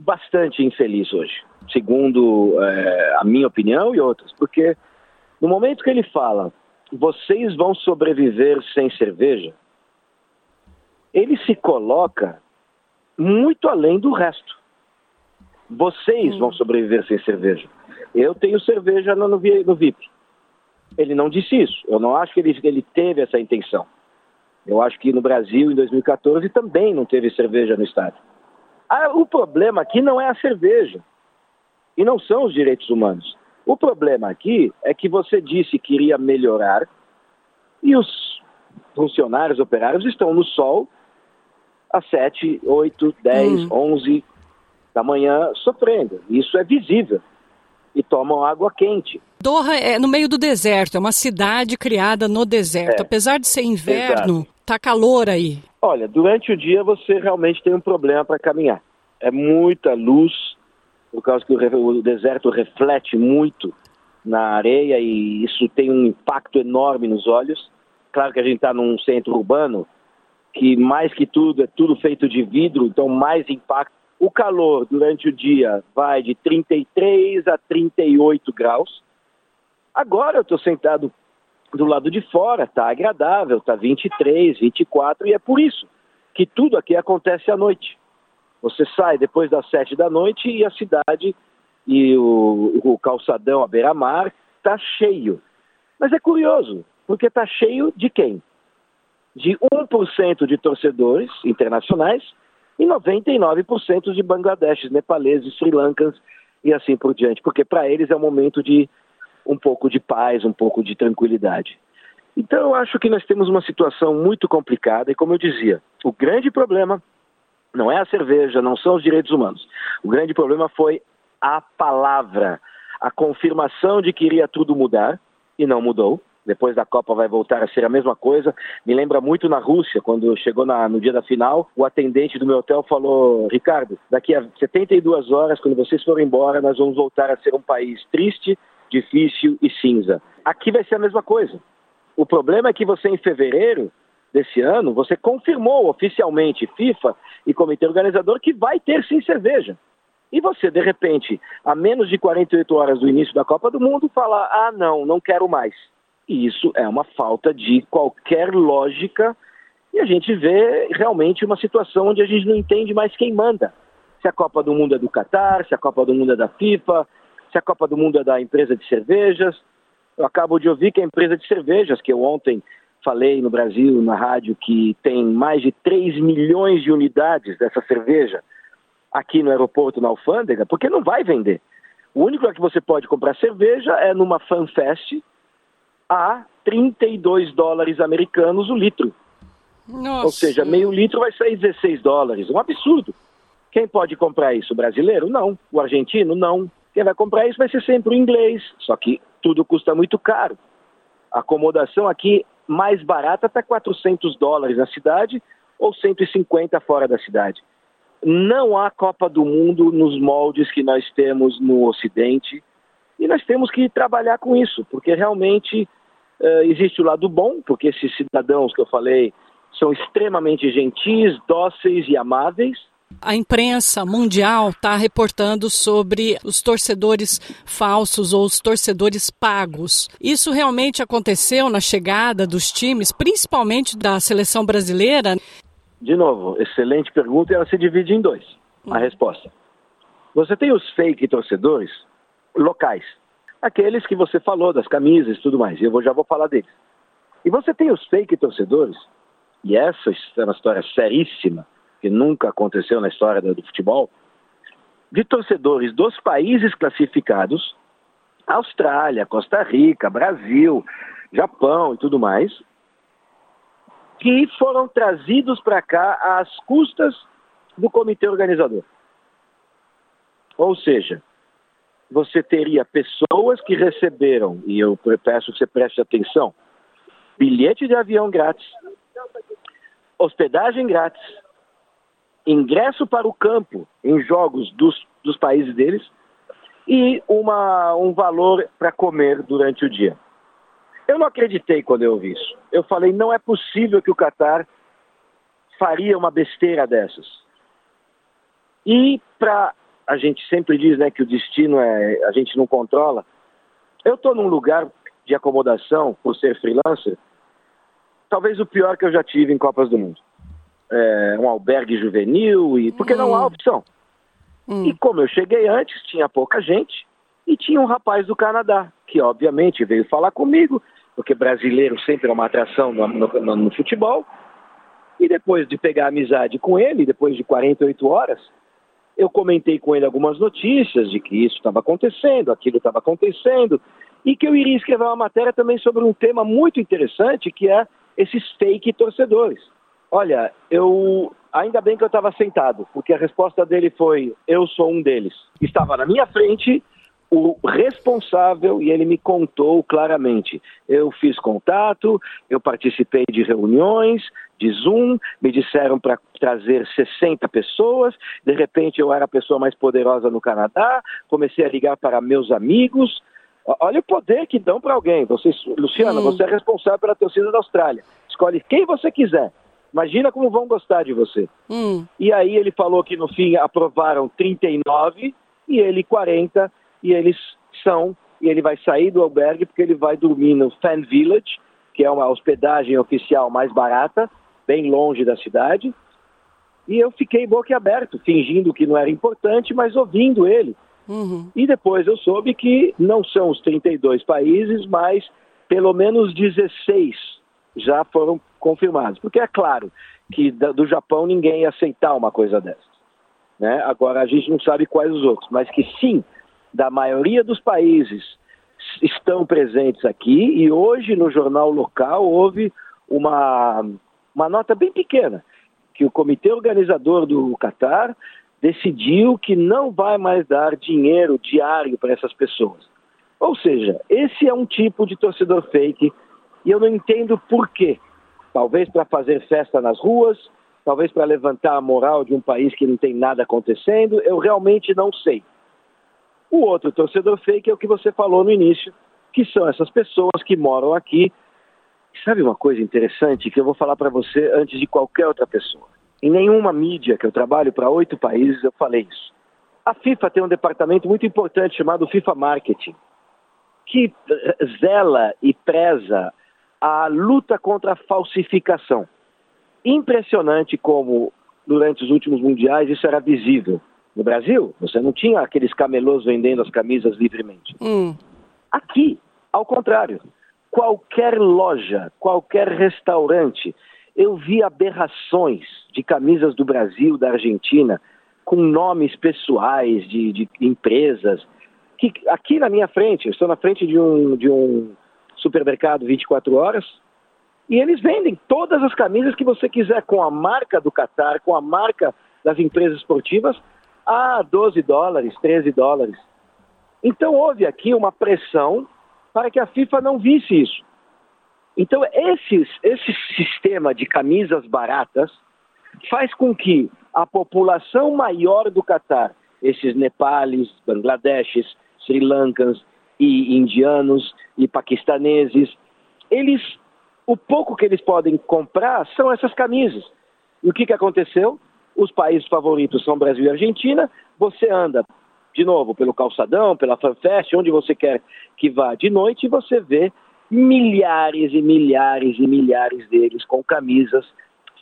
bastante infeliz hoje, segundo é, a minha opinião e outras, porque no momento que ele fala vocês vão sobreviver sem cerveja, ele se coloca muito além do resto. Vocês vão sobreviver sem cerveja. Eu tenho cerveja no, no VIP. Ele não disse isso. Eu não acho que ele, ele teve essa intenção. Eu acho que no Brasil, em 2014, também não teve cerveja no estádio. Ah, o problema aqui não é a cerveja. E não são os direitos humanos. O problema aqui é que você disse que iria melhorar e os funcionários operários estão no sol às 7, 8, 10, hum. 11 da manhã sofrendo. Isso é visível. E tomam água quente. Doha é no meio do deserto, é uma cidade criada no deserto. É. Apesar de ser inverno, Exato. Tá calor aí. Olha, durante o dia você realmente tem um problema para caminhar. É muita luz, por causa que o, deserto reflete muito na areia e isso tem um impacto enorme nos olhos. Claro que a gente está num centro urbano que mais que tudo é tudo feito de vidro, então mais impacto. O calor durante o dia vai de 33 a 38 graus. Agora eu estou sentado do lado de fora, está agradável, está 23, 24 e é por isso que tudo aqui acontece à noite. Você sai depois das sete da noite e a cidade e o, o calçadão à beira-mar está cheio. Mas é curioso, porque está cheio de quem? De 1% de torcedores internacionais e 99% de bangladeshes, nepaleses, sri lankans e assim por diante, porque para eles é um momento de um pouco de paz, um pouco de tranquilidade. Então eu acho que nós temos uma situação muito complicada e como eu dizia, o grande problema não é a cerveja, não são os direitos humanos. O grande problema foi a palavra, a confirmação de que iria tudo mudar e não mudou. Depois da Copa vai voltar a ser a mesma coisa. Me lembra muito na Rússia, quando chegou na, no dia da final, o atendente do meu hotel falou: Ricardo, daqui a 72 horas, quando vocês forem embora, nós vamos voltar a ser um país triste, difícil e cinza. Aqui vai ser a mesma coisa. O problema é que você, em fevereiro, desse ano, você confirmou oficialmente, FIFA e comitê organizador, que vai ter sim cerveja. E você, de repente, a menos de 48 horas do início da Copa do Mundo, fala: ah, não, não quero mais. E isso é uma falta de qualquer lógica. E a gente vê realmente uma situação onde a gente não entende mais quem manda. Se a Copa do Mundo é do Catar, se a Copa do Mundo é da FIFA, se a Copa do Mundo é da empresa de cervejas. Eu acabo de ouvir que a empresa de cervejas, que eu ontem falei no Brasil, na rádio, que tem mais de 3 milhões de unidades dessa cerveja aqui no aeroporto, na alfândega, porque não vai vender. O único lugar que você pode comprar cerveja é numa FanFest a 32 dólares americanos o litro. Nossa. Ou seja, meio litro vai sair 16 dólares. Um absurdo. Quem pode comprar isso? O brasileiro? Não. O argentino? Não. Quem vai comprar isso vai ser sempre o inglês. Só que tudo custa muito caro. A acomodação aqui mais barata está 400 dólares na cidade ou 150 fora da cidade. não há Copa do Mundo nos moldes que nós temos no Ocidente e nós temos que trabalhar com isso, porque realmente uh, existe o lado bom, porque esses cidadãos que eu falei são extremamente gentis, dóceis e amáveis. A imprensa mundial está reportando sobre os torcedores falsos ou os torcedores pagos. Isso realmente aconteceu na chegada dos times, principalmente da seleção brasileira? De novo, excelente pergunta e ela se divide em dois. A hum. resposta. Você tem os fake torcedores locais, aqueles que você falou das camisas e tudo mais. Eu já vou falar deles. E você tem os fake torcedores e essa é uma história seríssima, que nunca aconteceu na história do futebol, de torcedores dos países classificados, Austrália, Costa Rica, Brasil, Japão e tudo mais, que foram trazidos para cá às custas do comitê organizador. Ou seja, você teria pessoas que receberam, e eu peço que você preste atenção, bilhete de avião grátis, hospedagem grátis, ingresso para o campo em jogos dos, dos países deles e uma, um valor para comer durante o dia. Eu não acreditei quando eu ouvi isso. Eu falei, não é possível que o Catar faria uma besteira dessas. E para a gente sempre diz, né, que o destino é a gente não controla. Eu estou num lugar de acomodação por ser freelancer talvez o pior que eu já tive em Copas do Mundo. É, um albergue juvenil, e porque hum. não há hum. opção. Hum. E como eu cheguei antes, tinha pouca gente, e tinha um rapaz do Canadá, que obviamente veio falar comigo, porque brasileiro sempre é uma atração no, no, no futebol. E depois de pegar amizade com ele, depois de 48 horas, eu comentei com ele algumas notícias de que isso estava acontecendo, aquilo estava acontecendo, e que eu iria escrever uma matéria também sobre um tema muito interessante, que é esses fake torcedores. Olha, eu ainda bem que eu estava sentado, porque a resposta dele foi: eu sou um deles. Estava na minha frente o responsável e ele me contou claramente. Eu fiz contato, eu participei de reuniões, de Zoom, me disseram para trazer 60 pessoas, de repente eu era a pessoa mais poderosa no Canadá, comecei a ligar para meus amigos, Olha o poder que dão para alguém. Você, Luciana, hum. você é responsável pela torcida da Austrália. Escolhe quem você quiser. Imagina como vão gostar de você. Hum. E aí ele falou que no fim aprovaram 39 e ele 40 e eles são e ele vai sair do albergue porque ele vai dormir no Fan Village, que é uma hospedagem oficial mais barata, bem longe da cidade. E eu fiquei boquiaberto, fingindo que não era importante, mas ouvindo ele. Uhum. E depois eu soube que não são os 32 países, mas pelo menos 16 já foram confirmados. Porque é claro que do Japão ninguém ia aceitar uma coisa dessa. Né? Agora a gente não sabe quais os outros, mas que sim, da maioria dos países estão presentes aqui e hoje no jornal local houve uma, uma nota bem pequena que o comitê organizador do Catar decidiu que não vai mais dar dinheiro diário para essas pessoas. Ou seja, esse é um tipo de torcedor fake e eu não entendo por quê. Talvez para fazer festa nas ruas, talvez para levantar a moral de um país que não tem nada acontecendo, eu realmente não sei. O outro torcedor fake é o que você falou no início, que são essas pessoas que moram aqui. Sabe uma coisa interessante que eu vou falar para você antes de qualquer outra pessoa? Em nenhuma mídia que eu trabalho para oito países eu falei isso. A FIFA tem um departamento muito importante chamado FIFA Marketing, que zela e preza a luta contra a falsificação. Impressionante como, durante os últimos mundiais, isso era visível. No Brasil, você não tinha aqueles camelôs vendendo as camisas livremente. Hum. Aqui, ao contrário, qualquer loja, qualquer restaurante eu vi aberrações de camisas do Brasil, da Argentina, com nomes pessoais de, de empresas, que aqui na minha frente, eu estou na frente de um, de um supermercado 24 horas, e eles vendem todas as camisas que você quiser, com a marca do Qatar, com a marca das empresas esportivas, a 12 dólares, 13 dólares. Então houve aqui uma pressão para que a FIFA não visse isso. Então, esses, esse sistema de camisas baratas faz com que a população maior do Catar, esses nepales, bangladeshes, sri lankans e indianos e paquistaneses, eles, o pouco que eles podem comprar são essas camisas. E o que, que aconteceu? Os países favoritos são Brasil e Argentina. Você anda, de novo, pelo calçadão, pela fanfest, onde você quer que vá de noite, e você vê milhares e milhares e milhares deles com camisas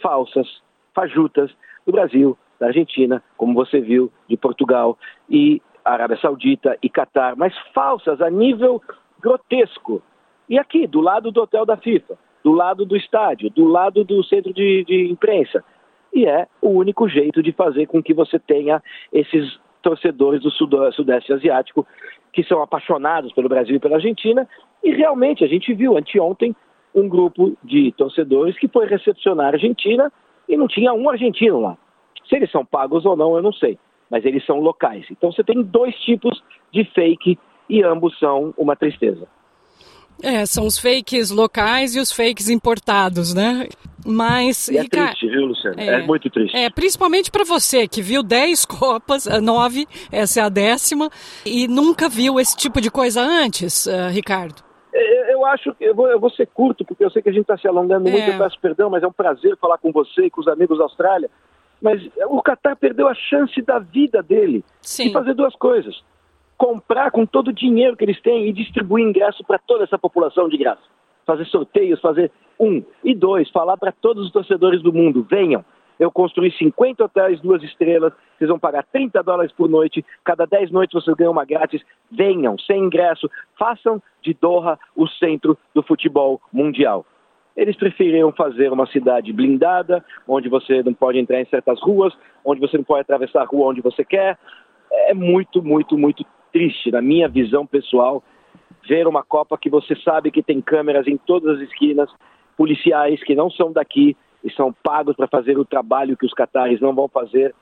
falsas, fajutas, do Brasil, da Argentina, como você viu, de Portugal e Arábia Saudita e Catar, mas falsas a nível grotesco. E aqui, do lado do hotel da FIFA, do lado do estádio, do lado do centro de, de imprensa. E é o único jeito de fazer com que você tenha esses torcedores do Sudeste Asiático que são apaixonados pelo Brasil e pela Argentina. E realmente, a gente viu anteontem um grupo de torcedores que foi recepcionar a Argentina e não tinha um argentino lá. Se eles são pagos ou não, eu não sei, mas eles são locais. Então você tem dois tipos de fake e ambos são uma tristeza. É, são os fakes locais e os fakes importados, né? Mas. E é Ricardo, triste, viu, Luciano? É, é muito triste. É, principalmente para você que viu 10 *laughs* Copas, 9, essa é a décima, e nunca viu esse tipo de coisa antes, uh, Ricardo. É, eu acho que eu vou, eu vou ser curto, porque eu sei que a gente está se alongando muito, é. eu peço perdão, mas é um prazer falar com você e com os amigos da Austrália. Mas o Qatar perdeu a chance da vida dele Sim. de fazer duas coisas comprar com todo o dinheiro que eles têm e distribuir ingresso para toda essa população de graça. Fazer sorteios, fazer um. E dois, falar para todos os torcedores do mundo: venham. Eu construí 50 hotéis, duas estrelas, vocês vão pagar 30 dólares por noite, cada 10 noites vocês ganham uma grátis. Venham, sem ingresso, façam de Doha o centro do futebol mundial. Eles preferiram fazer uma cidade blindada, onde você não pode entrar em certas ruas, onde você não pode atravessar a rua onde você quer. É muito, muito, muito triste, na minha visão pessoal, ver uma Copa que você sabe que tem câmeras em todas as esquinas, policiais que não são daqui e são pagos para fazer o trabalho que os catares não vão fazer.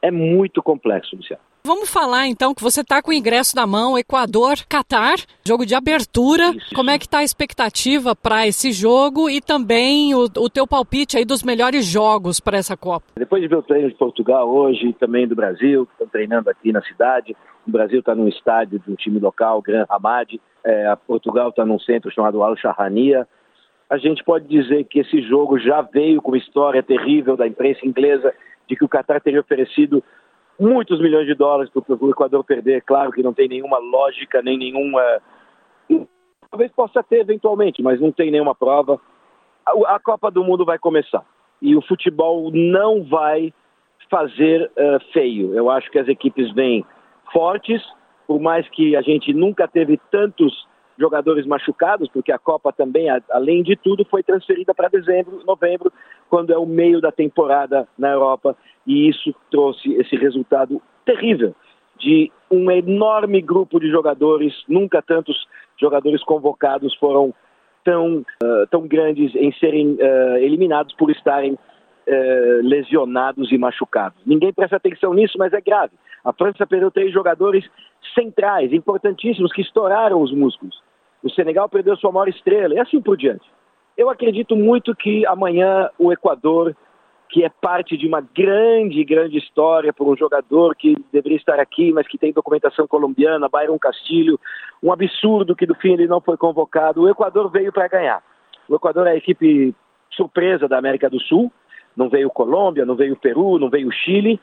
É muito complexo, Luciano. Vamos falar então que você está com o ingresso na mão, Equador, Catar, jogo de abertura. Isso. Como é que está a expectativa para esse jogo e também o, o teu palpite aí dos melhores jogos para essa Copa? Depois de ver o treino de Portugal hoje e também do Brasil, que estão treinando aqui na cidade, o Brasil está num estádio do time local, Gran Hamad, é, Portugal está num centro chamado Al Shahania. A gente pode dizer que esse jogo já veio com uma história terrível da imprensa inglesa de que o Qatar teria oferecido muitos milhões de dólares para o Equador perder. Claro que não tem nenhuma lógica, nem nenhuma. Talvez possa ter eventualmente, mas não tem nenhuma prova. A Copa do Mundo vai começar e o futebol não vai fazer uh, feio. Eu acho que as equipes vêm fortes, por mais que a gente nunca teve tantos jogadores machucados, porque a Copa também, além de tudo, foi transferida para dezembro, novembro, quando é o meio da temporada na Europa, e isso trouxe esse resultado terrível de um enorme grupo de jogadores, nunca tantos jogadores convocados foram tão, uh, tão grandes em serem uh, eliminados por estarem uh, lesionados e machucados. Ninguém presta atenção nisso, mas é grave. A França perdeu três jogadores centrais, importantíssimos, que estouraram os músculos. O Senegal perdeu sua maior estrela e assim por diante. Eu acredito muito que amanhã o Equador, que é parte de uma grande, grande história por um jogador que deveria estar aqui, mas que tem documentação colombiana, Byron Castilho, um absurdo que do fim ele não foi convocado. O Equador veio para ganhar. O Equador é a equipe surpresa da América do Sul. Não veio Colômbia, não veio Peru, não veio Chile.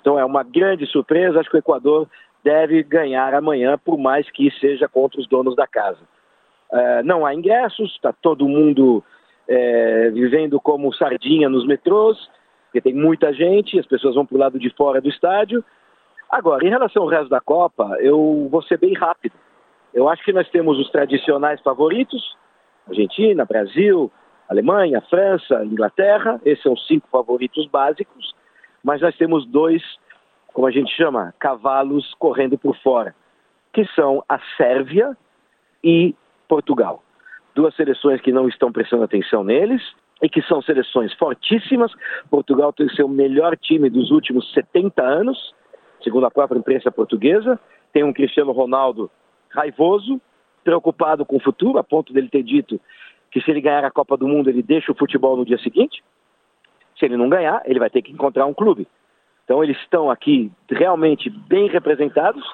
Então é uma grande surpresa. Acho que o Equador deve ganhar amanhã, por mais que seja contra os donos da casa. Uh, não há ingressos, está todo mundo é, vivendo como sardinha nos metrôs, porque tem muita gente, as pessoas vão para o lado de fora do estádio. Agora, em relação ao resto da Copa, eu vou ser bem rápido. Eu acho que nós temos os tradicionais favoritos, Argentina, Brasil, Alemanha, França, Inglaterra, esses são os cinco favoritos básicos, mas nós temos dois como a gente chama, cavalos correndo por fora, que são a Sérvia e Portugal. Duas seleções que não estão prestando atenção neles e que são seleções fortíssimas. Portugal tem seu melhor time dos últimos 70 anos, segundo a própria imprensa portuguesa. Tem um Cristiano Ronaldo raivoso, preocupado com o futuro, a ponto dele ter dito que se ele ganhar a Copa do Mundo, ele deixa o futebol no dia seguinte. Se ele não ganhar, ele vai ter que encontrar um clube Então eles estão aqui realmente bem representados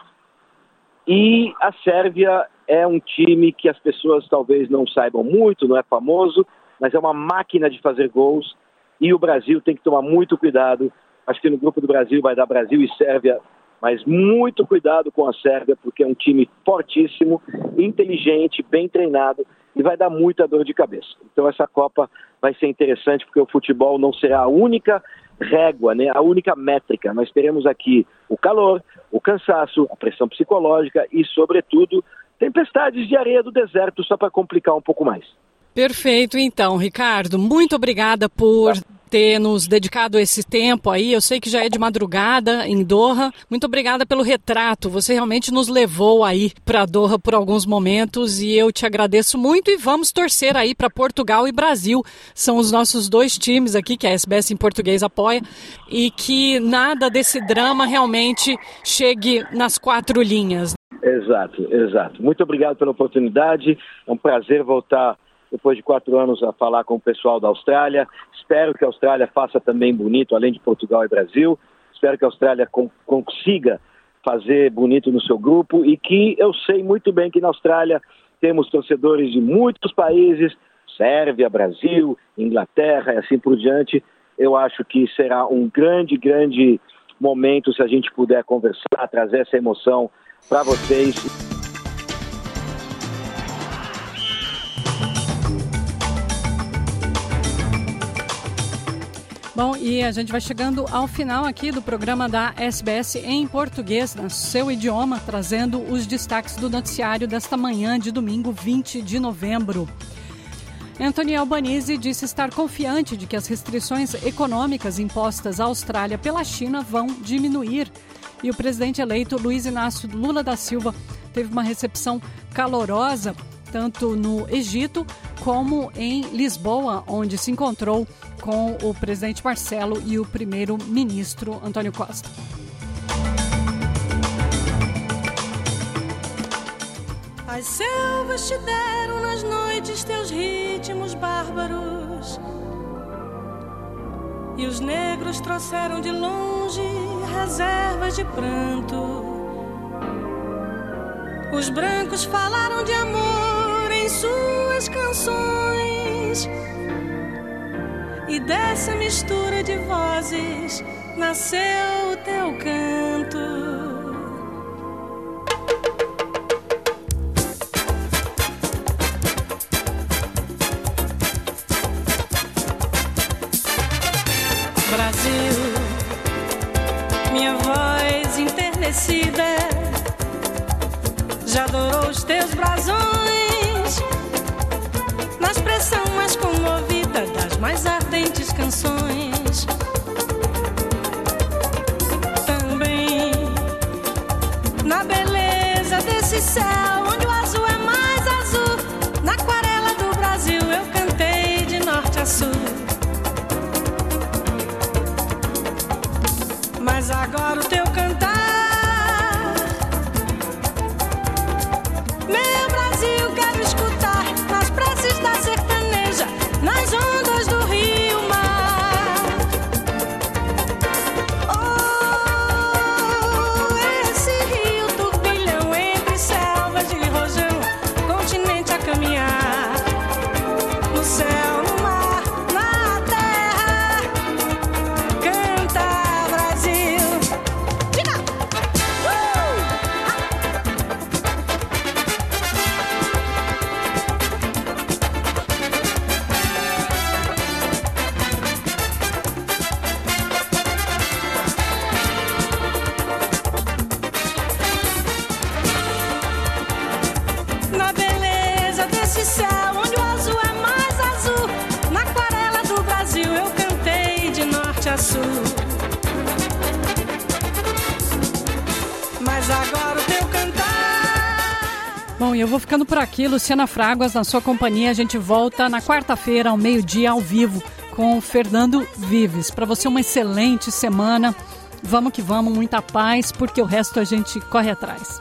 e a Sérvia é um time que as pessoas talvez não saibam muito, não é famoso, mas é uma máquina de fazer gols e o Brasil tem que tomar muito cuidado. Acho que no grupo do Brasil vai dar Brasil e Sérvia, mas muito cuidado com a Sérvia, porque é um time fortíssimo, inteligente, bem treinado e vai dar muita dor de cabeça. Então essa Copa vai ser interessante porque o futebol não será a única régua, né, a única métrica. Nós teremos aqui o calor, o cansaço, a pressão psicológica e, sobretudo, tempestades de areia do deserto, só para complicar um pouco mais. Perfeito, então, Ricardo. Muito obrigada por ter nos dedicado esse tempo aí. Eu sei que já é de madrugada em Doha. Muito obrigada pelo retrato. Você realmente nos levou aí para Doha por alguns momentos e eu te agradeço muito e vamos torcer aí para Portugal e Brasil. São os nossos dois times aqui que a SBS em português apoia e que nada desse drama realmente chegue nas quatro linhas. Exato, exato. Muito obrigado pela oportunidade. É um prazer voltar depois de quatro anos a falar com o pessoal da Austrália. Espero que a Austrália faça também bonito, além de Portugal e Brasil. Espero que a Austrália consiga fazer bonito no seu grupo e que eu sei muito bem que na Austrália temos torcedores de muitos países, Sérvia, Brasil, Inglaterra e assim por diante. Eu acho que será um grande, grande momento se a gente puder conversar, trazer essa emoção para vocês. Bom, e a gente vai chegando ao final aqui do programa da SBS em português, no seu idioma, trazendo os destaques do noticiário desta manhã de domingo 20 de novembro. Anthony Albanese disse estar confiante de que as restrições econômicas impostas à Austrália pela China vão diminuir. E o presidente eleito Luiz Inácio Lula da Silva teve uma recepção calorosa tanto no Egito como em Lisboa, onde se encontrou com o presidente Marcelo e o primeiro-ministro Antônio Costa. As selvas te deram nas noites teus ritmos bárbaros. E os negros trouxeram de longe reservas de pranto. Os brancos falaram de amor em suas canções. E dessa mistura de vozes nasceu o teu canto. Brasil, minha voz enternecida já adorou os teus brasões na expressão mais comovida mais ardentes canções. Também na beleza desse céu aqui, Luciana Fraguas, na sua companhia. A gente volta na quarta-feira, ao meio-dia, ao vivo, com Fernando Vives. Para você, uma excelente semana. Vamos que vamos, muita paz, porque o resto a gente corre atrás.